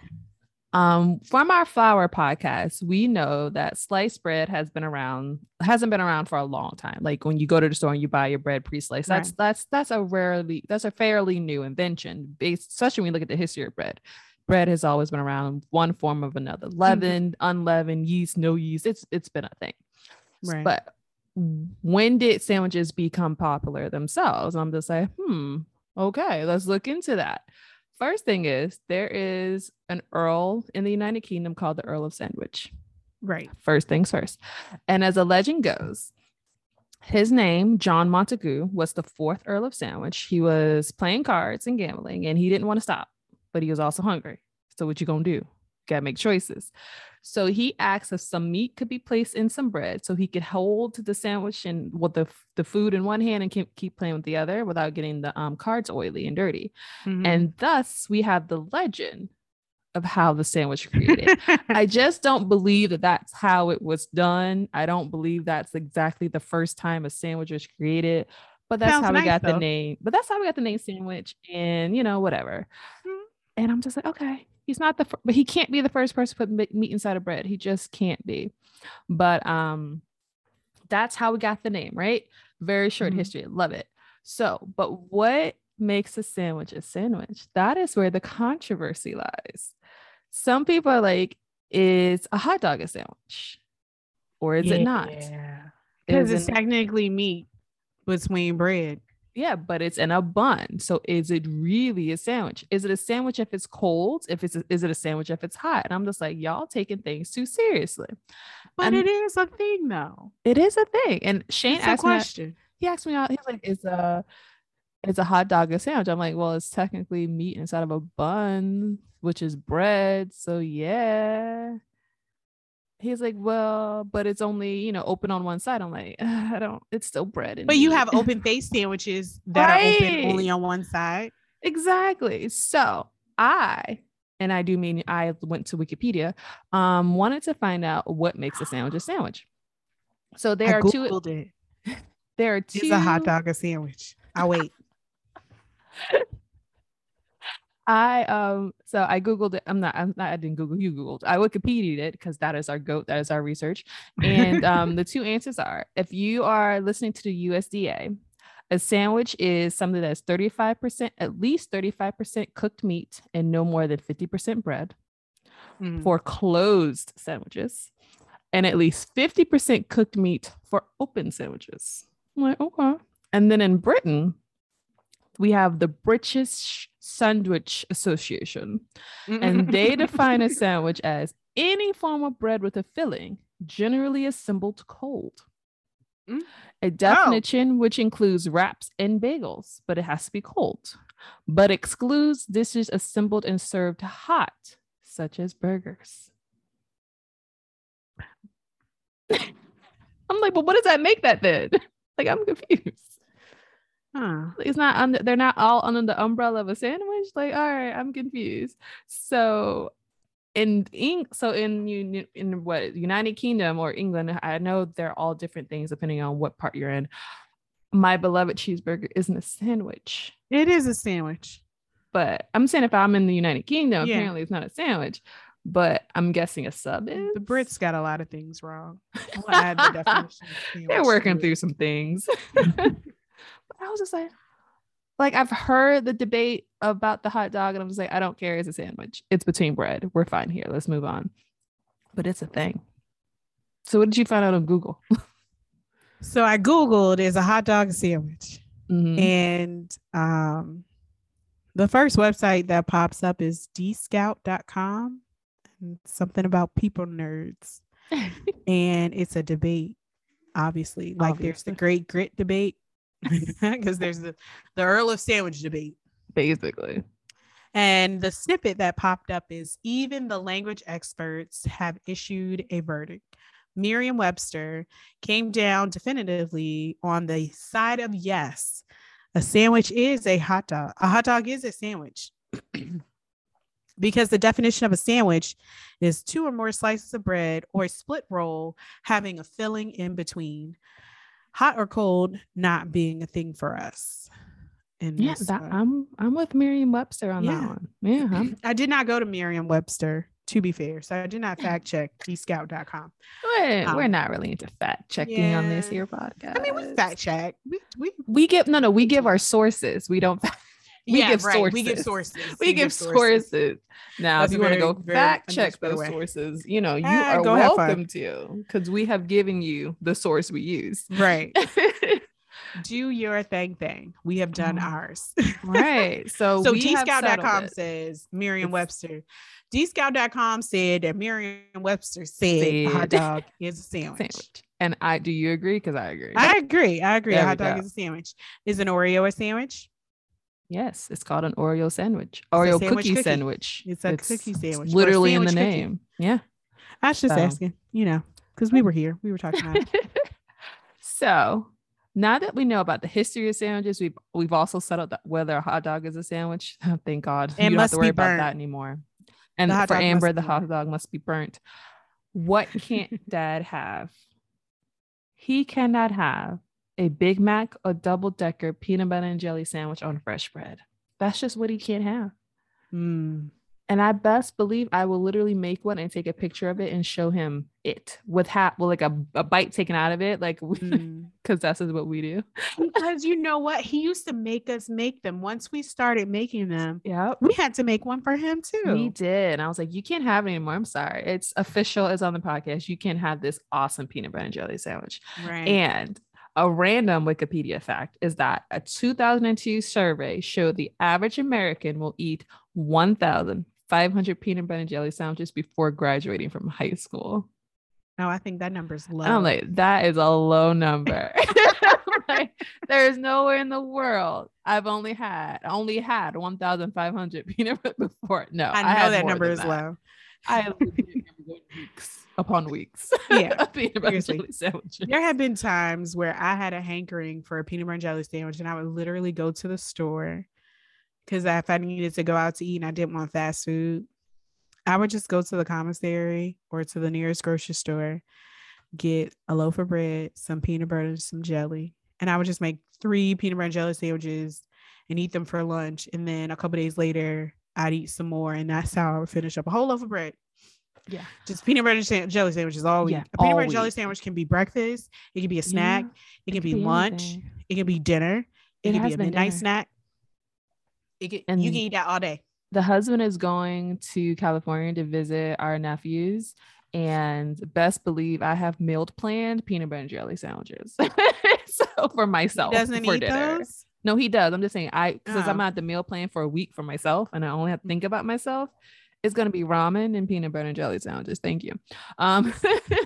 um, from our flour podcast, we know that sliced bread has been around, hasn't been around for a long time. Like when you go to the store and you buy your bread pre-sliced, that's Right. that's that's a rarely that's a fairly new invention, based especially when you look at the history of bread. Bread has always been around one form of another, leavened, unleavened, yeast, no yeast. It's it's been a thing. Right. But when did sandwiches become popular themselves? I'm just like, hmm, okay, let's look into that. First thing is there is an earl in the United Kingdom called the Earl of Sandwich. Right. First things first. And as a legend goes, his name, John Montagu, was the fourth Earl of Sandwich. He was playing cards and gambling, and he didn't want to stop, but he was also hungry. So what you gonna do? Gotta make choices. So he asked if some meat could be placed in some bread so he could hold the sandwich and with the, the food in one hand and keep, keep playing with the other without getting the um, cards oily and dirty. Mhm. And thus we have the legend of how the sandwich created. I just don't believe that that's how it was done. I don't believe that's exactly the first time a sandwich was created, but that's Sounds how we nice, got the name. But that's how we got the name sandwich, and you know whatever. Mhm. And I'm just like, okay, he's not the, but he can't be the first person to put meat inside of bread. He just can't be. But um, that's how we got the name, right? Very short Mhm. history. Love it. So, but what makes a sandwich a sandwich? That is where the controversy lies. Some people are like, is a hot dog a sandwich? Or is it not? Because it's it- technically meat between bread. Yeah, but it's in a bun. So is it really a sandwich? Is it a sandwich if it's cold? If it's a, is it a sandwich if it's hot? And I'm just like, y'all taking things too seriously. But And- it is a thing though. It is a thing. And Shane It's asked me, he asked me out, he's like, is a is a hot dog a sandwich? I'm like, well, it's technically meat inside of a bun, which is bread. So yeah. He's like, well, but it's only, you know, open on one side. I'm like, I don't, it's still bread. And But you have open face sandwiches that are open only on one side. Exactly. So I, and I do mean I went to Wikipedia, um, wanted to find out what makes a sandwich a sandwich. So there I are two. It. There are two. Is a hot dog a sandwich? I wait. I um. So I googled it. I'm not. I'm not. I didn't Google. You googled. I Wikipedia'd it because that is our goat. That is our research. And um, the two answers are: if you are listening to the USDA, a sandwich is something that's 35%, at least 35% cooked meat and no more than 50% bread. Mm. for closed sandwiches and at least 50% cooked meat for open sandwiches. I'm like, okay. And then in Britain, we have the British Sandwich Association, and they define a sandwich as any form of bread with a filling, generally assembled cold. Mm. A definition which includes wraps and bagels, but it has to be cold, but excludes dishes assembled and served hot, such as burgers. I'm like, but what does that make that then? Like, I'm confused. Huh. It's not under, they're not all under the umbrella of a sandwich. Like, all right, I'm confused. So in Eng- so in you in what United Kingdom or England, I know they're all different things depending on what part you're in. My beloved cheeseburger isn't a sandwich, It is a sandwich. but I'm saying if I'm in the United Kingdom, Yeah. apparently it's not a sandwich. But I'm guessing a sub mm, is. The Brits got a lot of things wrong. The definition of They're working through some things. but I was just like, like I've heard the debate about the hot dog, and I'm just like, I don't care. It's a sandwich. It's between bread. We're fine here. Let's move on. But it's a thing. So what did you find out on Google? So I Googled is a hot dog sandwich. Mhm. And um the first website that pops up is dscout.com and something about people nerds. And it's a debate, obviously. Like there's the great grit debate. Because there's the, the Earl of Sandwich debate. Basically. And the snippet that popped up is even the language experts have issued a verdict. Merriam Webster came down definitively on the side of yes. A sandwich is a hot dog. A hot dog is a sandwich. because the definition of a sandwich is two or more slices of bread or a split roll having a filling in between. Hot or cold not being a thing for us. in Yeah, that, I'm I'm with Merriam Webster on Yeah. that one. Yeah. I'm- I did not go to Merriam Webster, to be fair. So I did not fact check dscout.com. we're, we're Um, not really into fact checking on this yeah. here podcast. I mean, we fact check. We, we, We give no no, we give our sources. We don't fact We yeah, give right. We give sources. sources. we give sources. Now, That's if you want to go fact check those way. sources, you know, you Ah, are go have fun. welcome to because we have given you the source we use. Right. Do your thing thing. We have done Oh, ours. right. So, so we dscout.com says Merriam Webster. dscout.com said that Merriam Webster said a hot dog is a sandwich. sandwich. And I do you agree? Because I agree. I agree. I agree. There a hot dog go. is a sandwich. Is an Oreo a sandwich? Yes, it's called an Oreo sandwich. Oreo sandwich cookie, cookie. sandwich. It's a cookie sandwich, Literally in the sandwich cookie. name. Yeah. I was just So- asking, you know, because we were here. We were talking about it. so now that we know about the history of sandwiches, we've we've also settled that whether a hot dog is a sandwich. Oh, thank God. It you don't have to worry about that anymore. And for Amber, the hot dog must be burnt. What can't dad have? He cannot have a Big Mac a double decker peanut butter and jelly sandwich on fresh bread. That's just what he can't have. Mm. And I best believe I will literally make one and take a picture of it and show him it with hat, well, like a, a bite taken out of it, like because Mm. that's what we do. because you know what? He used to make us make them. Once we started making them, yeah, we had to make one for him too. We did. And I was like, you can't have it anymore. I'm sorry. It's official. It's on the podcast. You can't have this awesome peanut butter and jelly sandwich. right. And a random Wikipedia fact is that a 2002 survey showed the average American will eat 1,500 peanut butter and jelly sandwiches before graduating from high school. no, I think that number's low. I'm like, that is a low number. Like, there's nowhere in the world I've only had only had 1,500 peanut butter before. No, I know had that number is that. low. I literally remember going weeks upon weeks. Yeah, peanut butter jelly sandwiches. There have been times where I had a hankering for a peanut butter and jelly sandwich, and I would literally go to the store because if I needed to go out to eat and I didn't want fast food, I would just go to the commissary or to the nearest grocery store, get a loaf of bread, some peanut butter, and some jelly, and I would just make three peanut butter and jelly sandwiches and eat them for lunch. And then a couple days later, I'd eat some more, and that's how I would finish up a whole loaf of bread. Yeah. Just peanut butter and jelly sandwiches all week. Yeah, a peanut butter and jelly sandwich can be breakfast. It can be a snack. Yeah, It can could be lunch. anything. It can be dinner. It, It can be a midnight dinner. snack. It can, And- you can eat that all day. The husband is going to California to visit our nephews. And best believe I have mealed planned peanut butter and jelly sandwiches. so for He myself doesn't for eat dinner. those. No, he does. I'm just saying, I because I'm Oh. at the meal plan for a week for myself, and I only have to think about myself. It's gonna be ramen and peanut butter and jelly sandwiches. Thank you. Um,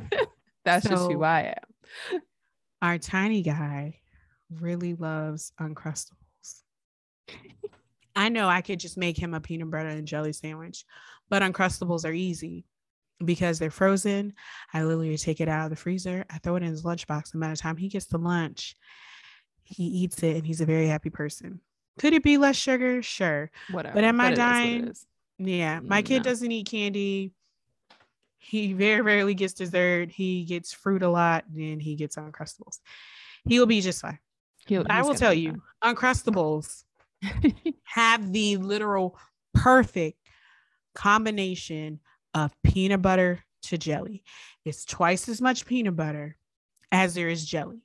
that's just who I am. Our tiny guy really loves Uncrustables. I know I could just make him a peanut butter and jelly sandwich, but Uncrustables are easy because they're frozen. I literally take it out of the freezer, I throw it in his lunchbox, and by the time he gets to lunch, he eats it and he's a very happy person. Could it be less sugar? Sure. Whatever. But am I it is what it dying? Yeah, my kid No. doesn't eat candy. He very rarely gets dessert. He gets fruit a lot, and he gets Uncrustables. He will be just fine. I will tell you, Uncrustables have the literal perfect combination of peanut butter to jelly. It's twice as much peanut butter as there is jelly.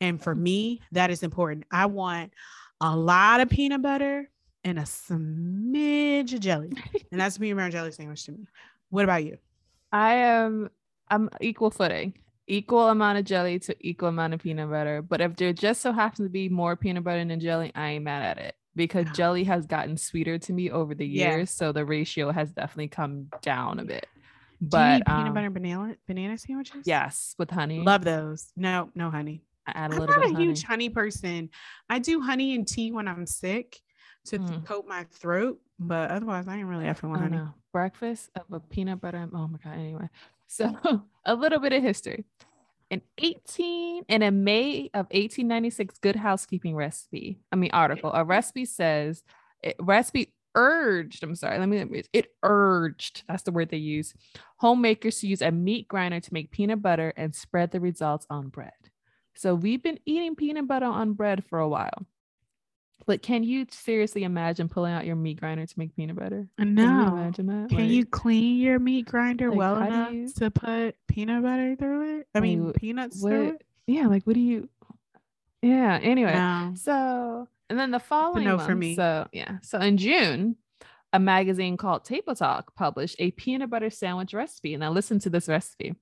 And for me, that is important. I want a lot of peanut butter and a smidge of jelly. And that's a peanut butter and jelly sandwich to me. What about you? I am I'm equal footing, equal amount of jelly to equal amount of peanut butter. But if there just so happens to be more peanut butter than jelly, I ain't mad at it because jelly has gotten sweeter to me over the Yeah. years, so the ratio has definitely come down a bit. But peanut um, butter banana banana sandwiches? yes, with honey, Love those. No, no honey. Add a I'm little not bit a honey. huge honey person. I do honey and tea when I'm sick to Mm. coat my throat, but otherwise I ain't really with Oh, honey. no. Breakfast of a peanut butter. and- Oh my god. Anyway, so a little bit of history. In 18 and in May of 1896, Good Housekeeping recipe. I mean article. A recipe says it, recipe urged. I'm sorry. Let me. let me- It urged. That's the word they use. Homemakers to use a meat grinder to make peanut butter and spread the results on bread. So we've been eating peanut butter on bread for a while. But can you seriously imagine pulling out your meat grinder to make peanut butter? Can you imagine that? Can Like, you clean your meat grinder like, well enough you- to put peanut butter through it? I I mean, mean, peanuts through it? Yeah, like what do you? Yeah. Anyway, No. so and then the following no month, for me. So yeah, so in June, a magazine called Table Talk published a peanut butter sandwich recipe. And now listen to this recipe.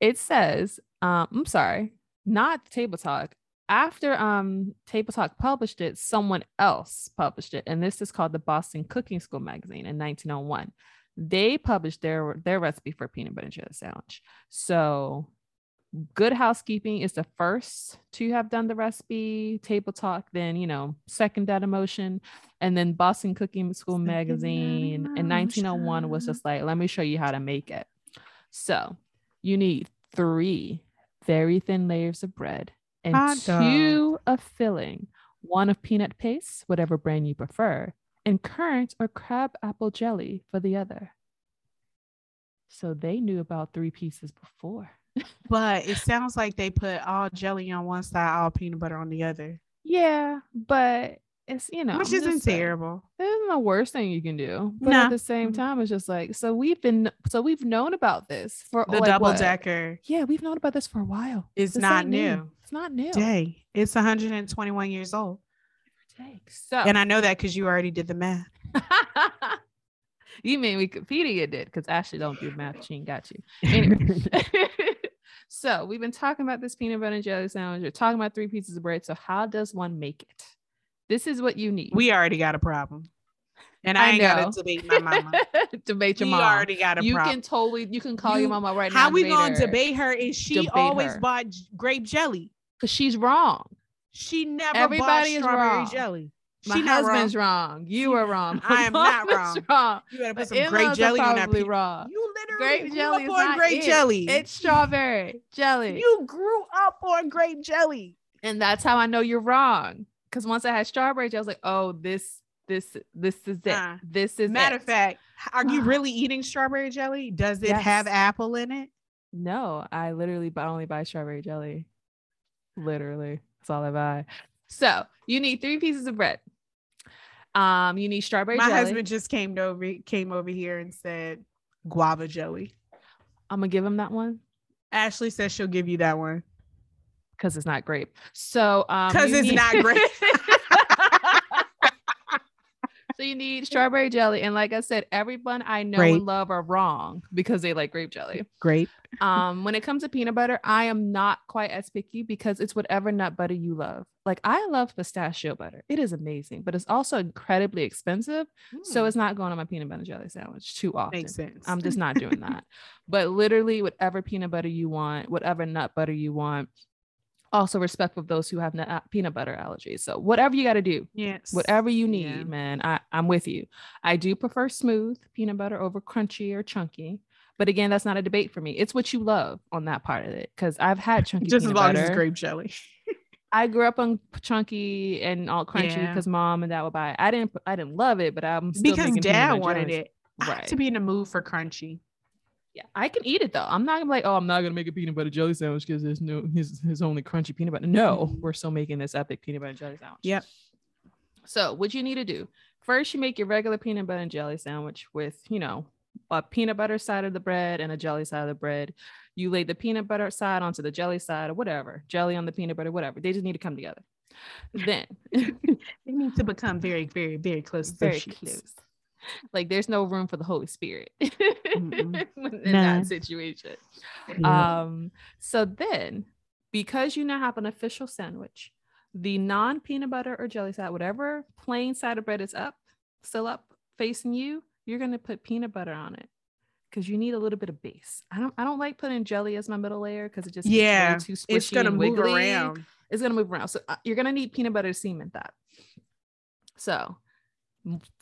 It says, um, I'm sorry, not Table Talk. After um Table Talk published it, someone else published it, and this is called the Boston Cooking School magazine in 1901. They published their their recipe for peanut butter and jelly sandwich. So Good Housekeeping is the first to have done the recipe. Table Talk, then you know, second that emotion, and then Boston Cooking School Second magazine in 1901 was just like, let me show you how to make it. So you need three very thin layers of bread and Hot dog. two of filling, one of peanut paste, whatever brand you prefer, and currant or crab apple jelly for the other. So they knew about three pieces before. But it sounds like they put all jelly on one side, all peanut butter on the other, Yeah, but it's you know, which isn't like, terrible. It isn't the worst thing you can do, but Nah. at the same time, it's just like so we've been so we've known about this for The like, double decker Yeah, we've known about this for a while. it's This not ain't new. It's not new. Day. It's 121 years old. So And I know that because you already did the math. you mean Wikipedia did because Ashley don't do math. She ain't got you. Anyway. so we've been talking about this peanut butter and jelly sandwich. We're talking about three pieces of bread. So how does one make it? This is what you need. we already got a problem. And I I, ain't got to debate my mama. debate your we mom. already got a you problem. can totally you can call your You- mama right now. How we gonna her, debate her? And she always her. bought grape jelly. because she's wrong. She never Everybody is bought strawberry wrong. jelly. My She husband's wrong. You are wrong. I am not wrong. wrong. You My put some grape jelly on that. pe- wrong. You literally Grape grew jelly up is on grape it. jelly. It's strawberry jelly. you grew up on grape jelly. and that's how I know you're wrong. Because once I had strawberry jelly, I was like, oh, this, this, this is it. Uh, this is Matter it. of fact, are you really eating strawberry jelly? Does it have apple in it? No, I literally bu- only buy strawberry jelly. Literally, that's all I buy. So you need three pieces of bread. Um, you need strawberry My jelly. husband just came over came over here and said guava jelly. I'm gonna give him that one Ashley says she'll give you that one. Because it's not grape. So because you it's not grape. so you need strawberry jelly, and like I said, everyone I know Grape. and love are wrong because they like grape jelly. Grape. um when it comes to peanut butter i am not quite as picky because it's whatever nut butter you love like i love pistachio butter it is amazing but it's also incredibly expensive so it's not going on my peanut butter jelly sandwich too often makes sense. i'm just not doing that but literally whatever peanut butter you want whatever nut butter you want also respect of those who have nut, peanut butter allergies so whatever you got to do yes. whatever you need Yeah. man I, i'm with you i do prefer smooth peanut butter over crunchy or chunky but again that's not a debate for me it's what you love on that part of it because i've had chunky Just as long butter as it's grape jelly. i grew up on chunky and all crunchy Yeah. because mom and dad would buy it. i didn't i didn't love it but i'm still because dad wanted it. Right. to be in the mood for crunchy. Yeah, I can eat it though. I'm not gonna be like, oh, I'm not gonna make a peanut butter jelly sandwich because there's no his his only crunchy peanut butter. No, Mhm. we're still making this epic peanut butter jelly sandwich. Yep. So what you need to do first, you make your regular peanut butter and jelly sandwich with, you know, a peanut butter side of the bread and a jelly side of the bread. You lay the peanut butter side onto the jelly side or whatever, jelly on the peanut butter, whatever. They just need to come together. Then They need to become very, very, very close. very close. Like there's no room for the Holy Spirit in None. that situation. Yeah. Um, so then, because you now have an official sandwich, the non peanut butter or jelly side, whatever plain side of bread is up, still up facing you, you're gonna put peanut butter on it because you need a little bit of base. I don't, I don't like putting jelly as my middle layer because it just Yeah, too squishy it's gonna and move around. It's gonna move around. So uh, you're gonna need peanut butter to cement that. So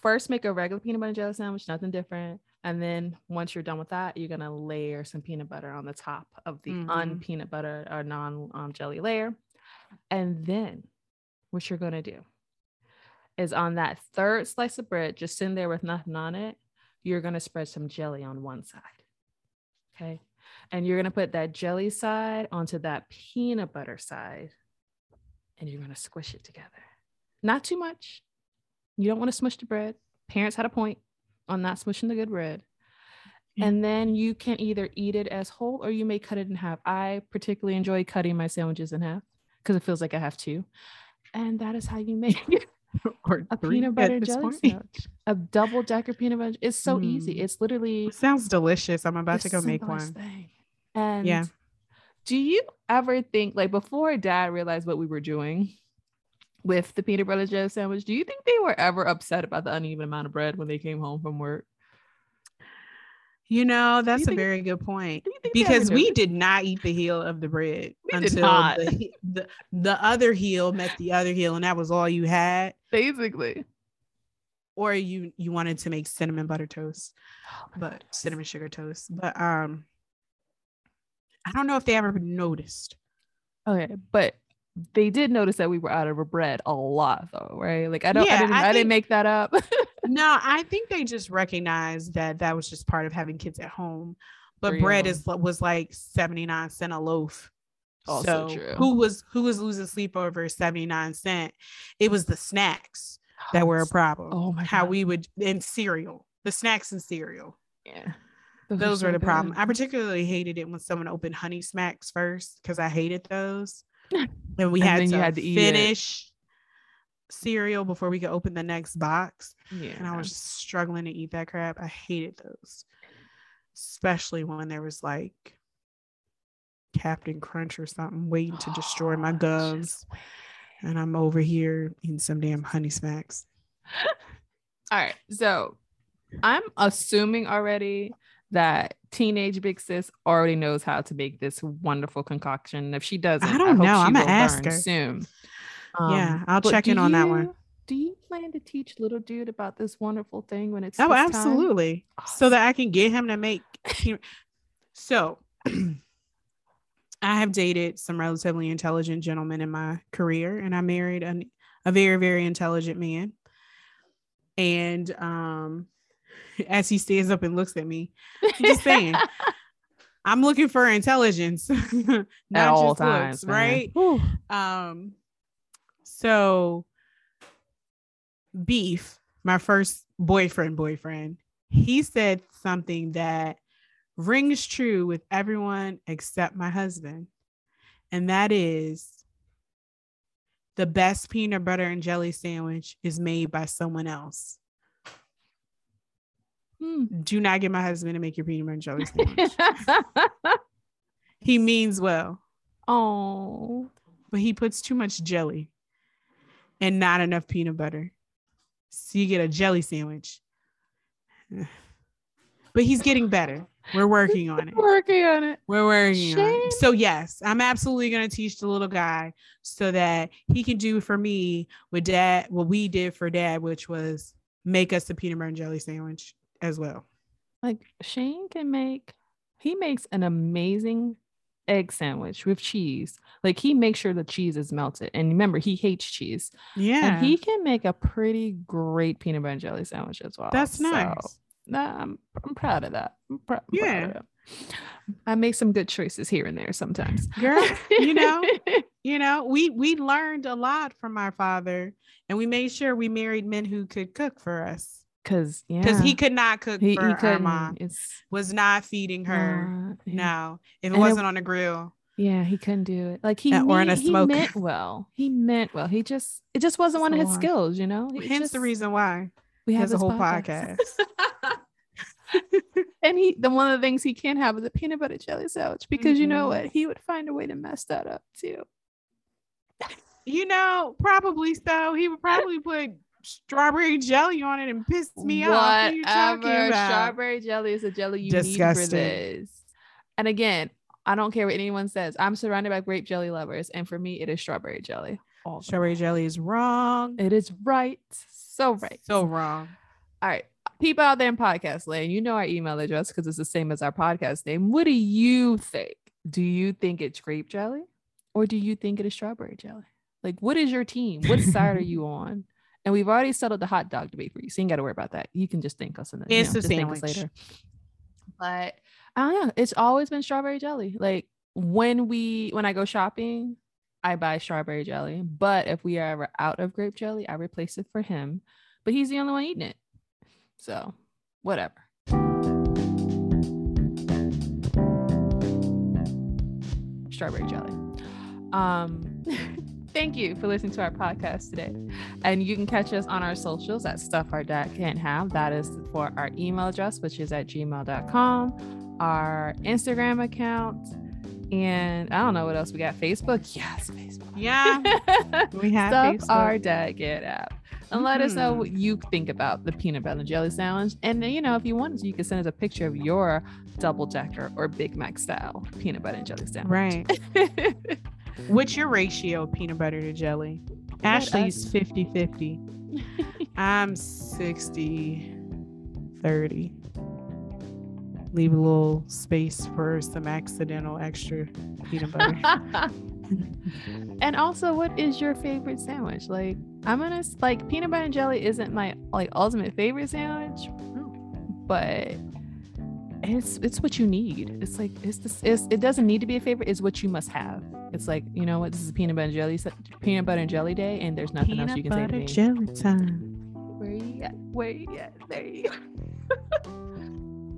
first make a regular peanut butter and jelly sandwich, nothing different. And then once you're done with that, you're gonna layer some peanut butter on the top of the Mhm. unpeanut butter or non um, jelly layer. And then what you're gonna do is on that third slice of bread, just sitting there with nothing on it, you're gonna spread some jelly on one side. Okay. And you're gonna put that jelly side onto that peanut butter side, and you're gonna squish it together. Not too much. You don't want to smush the bread. Parents had a point on not smushing the good bread. And then you can either eat it as whole or you may cut it in half. I particularly enjoy cutting my sandwiches in half because it feels like I have two. And that is how you make or a peanut butter jelly sandwich. A double decker peanut butter. It's so easy. Mm. It's literally Sounds delicious. I'm about to go make one. thing. And Yeah. do you ever think like before dad realized what we were doing with the peanut butter jelly sandwich, do you think they were ever upset about the uneven amount of bread when they came home from work? You know, that's a think- very good point. Do you think they ever Because we did not eat the heel of the bread We until. The, the the other heel met the other heel, and that was all you had. basically. Or you you wanted to make cinnamon butter toast, but cinnamon sugar toast. But um, I don't know if they ever noticed. Okay, but they did notice that we were out of bread a lot though, right? Like I don't I didn't I I, didn't make that up. No, I think they just recognized that that was just part of having kids at home. But of bread is was like 79 cent a loaf. Also so true. who was who was losing sleep over 79 cent? It was the snacks that were a problem. Oh my How God. we would and cereal. The snacks and cereal. yeah. Those are were so the problem. I particularly hated it when someone opened honey smacks first because I hated those. And we had, then to had to finish cereal before we could open the next box yeah. and I was struggling to eat that crap. I hated those, especially when there was like Captain Crunch or something waiting to destroy my Oh, gums, and I'm over here eating some damn honey smacks. All right. So I'm assuming already that teenage big sis already knows how to make this wonderful concoction. If she doesn't, I don't hope know. she I'ma ask her. soon. Yeah, I'll check in on that one. Do you plan to teach little dude about this wonderful thing when it's Oh, absolutely. So that I can get him to make. so I have dated some relatively intelligent gentlemen in my career, and I married an, a very, very intelligent man. And um, as he stands up and looks at me, I'm just saying, I'm looking for intelligence, not at all just times, looks, right? Um, so Beef, my first boyfriend, boyfriend, he said something that rings true with everyone except my husband. And that is the best peanut butter and jelly sandwich is made by someone else. Hmm. Do not get my husband to make your peanut butter and jelly sandwich. he means well. oh, but he puts too much jelly and not enough peanut butter. So you get a jelly sandwich. But he's getting better. We're working on it. working on it. We're working on it. So yes, I'm absolutely gonna teach the little guy so that he can do for me what dad what we did for dad, which was make us a peanut butter and jelly sandwich as well. Like Shane can make, he makes an amazing egg sandwich with cheese. Like he makes sure the cheese is melted. And remember, he hates cheese. Yeah. And he can make a pretty great peanut butter and jelly sandwich as well. that's So, nice. nah, I'm I'm proud of that. I'm, pr- Yeah. proud of. I make some good choices here and there sometimes. Girl, you know, you know, we we learned a lot from our father, and we made sure we married men who could cook for us because yeah, because he could not cook he, for he couldn't. mom. It's Was not feeding her. uh, No, if it wasn't on the grill. Yeah, he couldn't do it. Like he, or in a mean- he meant well. He meant well. He just it just wasn't one of his skills, you know. He Hence just- the reason why we have a whole podcast. and he the one of the things he can't have is a peanut butter jelly sandwich because you know Mhm. what? He would find a way to mess that up too. you know, probably so. He would probably put strawberry jelly on it and piss me off. What are you talking Whatever. about? Strawberry jelly is a jelly you need for this. And again, I don't care what anyone says. I'm surrounded by grape jelly lovers, and for me, it is strawberry jelly. All Strawberry jelly is wrong. It is right. So right. So wrong. All right. People out there in podcast land, you know our email address because it's the same as our podcast name. What do you think? Do you think it's grape jelly or do you think it is strawberry jelly? Like, what is your team? What side are you on? And we've already settled the hot dog debate for you. So you ain't got to worry about that. You can just thank us in the you know, a just thank us sandwich. But I don't know. It's always been strawberry jelly. Like when we when I go shopping, I buy strawberry jelly. But if we are ever out of grape jelly, I replace it for him. But he's the only one eating it. So whatever. Strawberry jelly. Um thank you for listening to our podcast today. And you can catch us on our socials at stuff our dad can't have. That is for our email address, which is at gmail.com, our Instagram account, and I don't know what else we got. Facebook. Yes, Facebook. Yeah, we have Stuff Facebook. our dad get app. And let us know what hmm. you think about the peanut butter and jelly sandwich. And then, you know, if you want to, you can send us a picture of your double decker or Big Mac style peanut butter and jelly sandwich. Right. What's your ratio of peanut butter to jelly? Ashley's 50 50. I'm 60 30. Leave a little space for some accidental extra peanut butter. and also, what is your favorite sandwich? Like, I'm gonna like peanut butter and jelly isn't my like ultimate favorite sandwich, oh. but it's it's what you need. It's like it's this. It's, it doesn't need to be a favorite. It's what you must have. It's like you know what? This is peanut butter and jelly peanut butter and jelly day, and there's nothing else you can say to me. jelly time. Where you at? Where you at? There you go.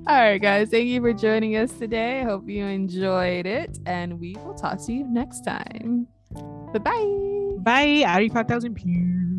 All right, guys. Thank you for joining us today. I hope you enjoyed it, and we will talk to you next time. Bye bye. Bye. Out of 5,000 pews.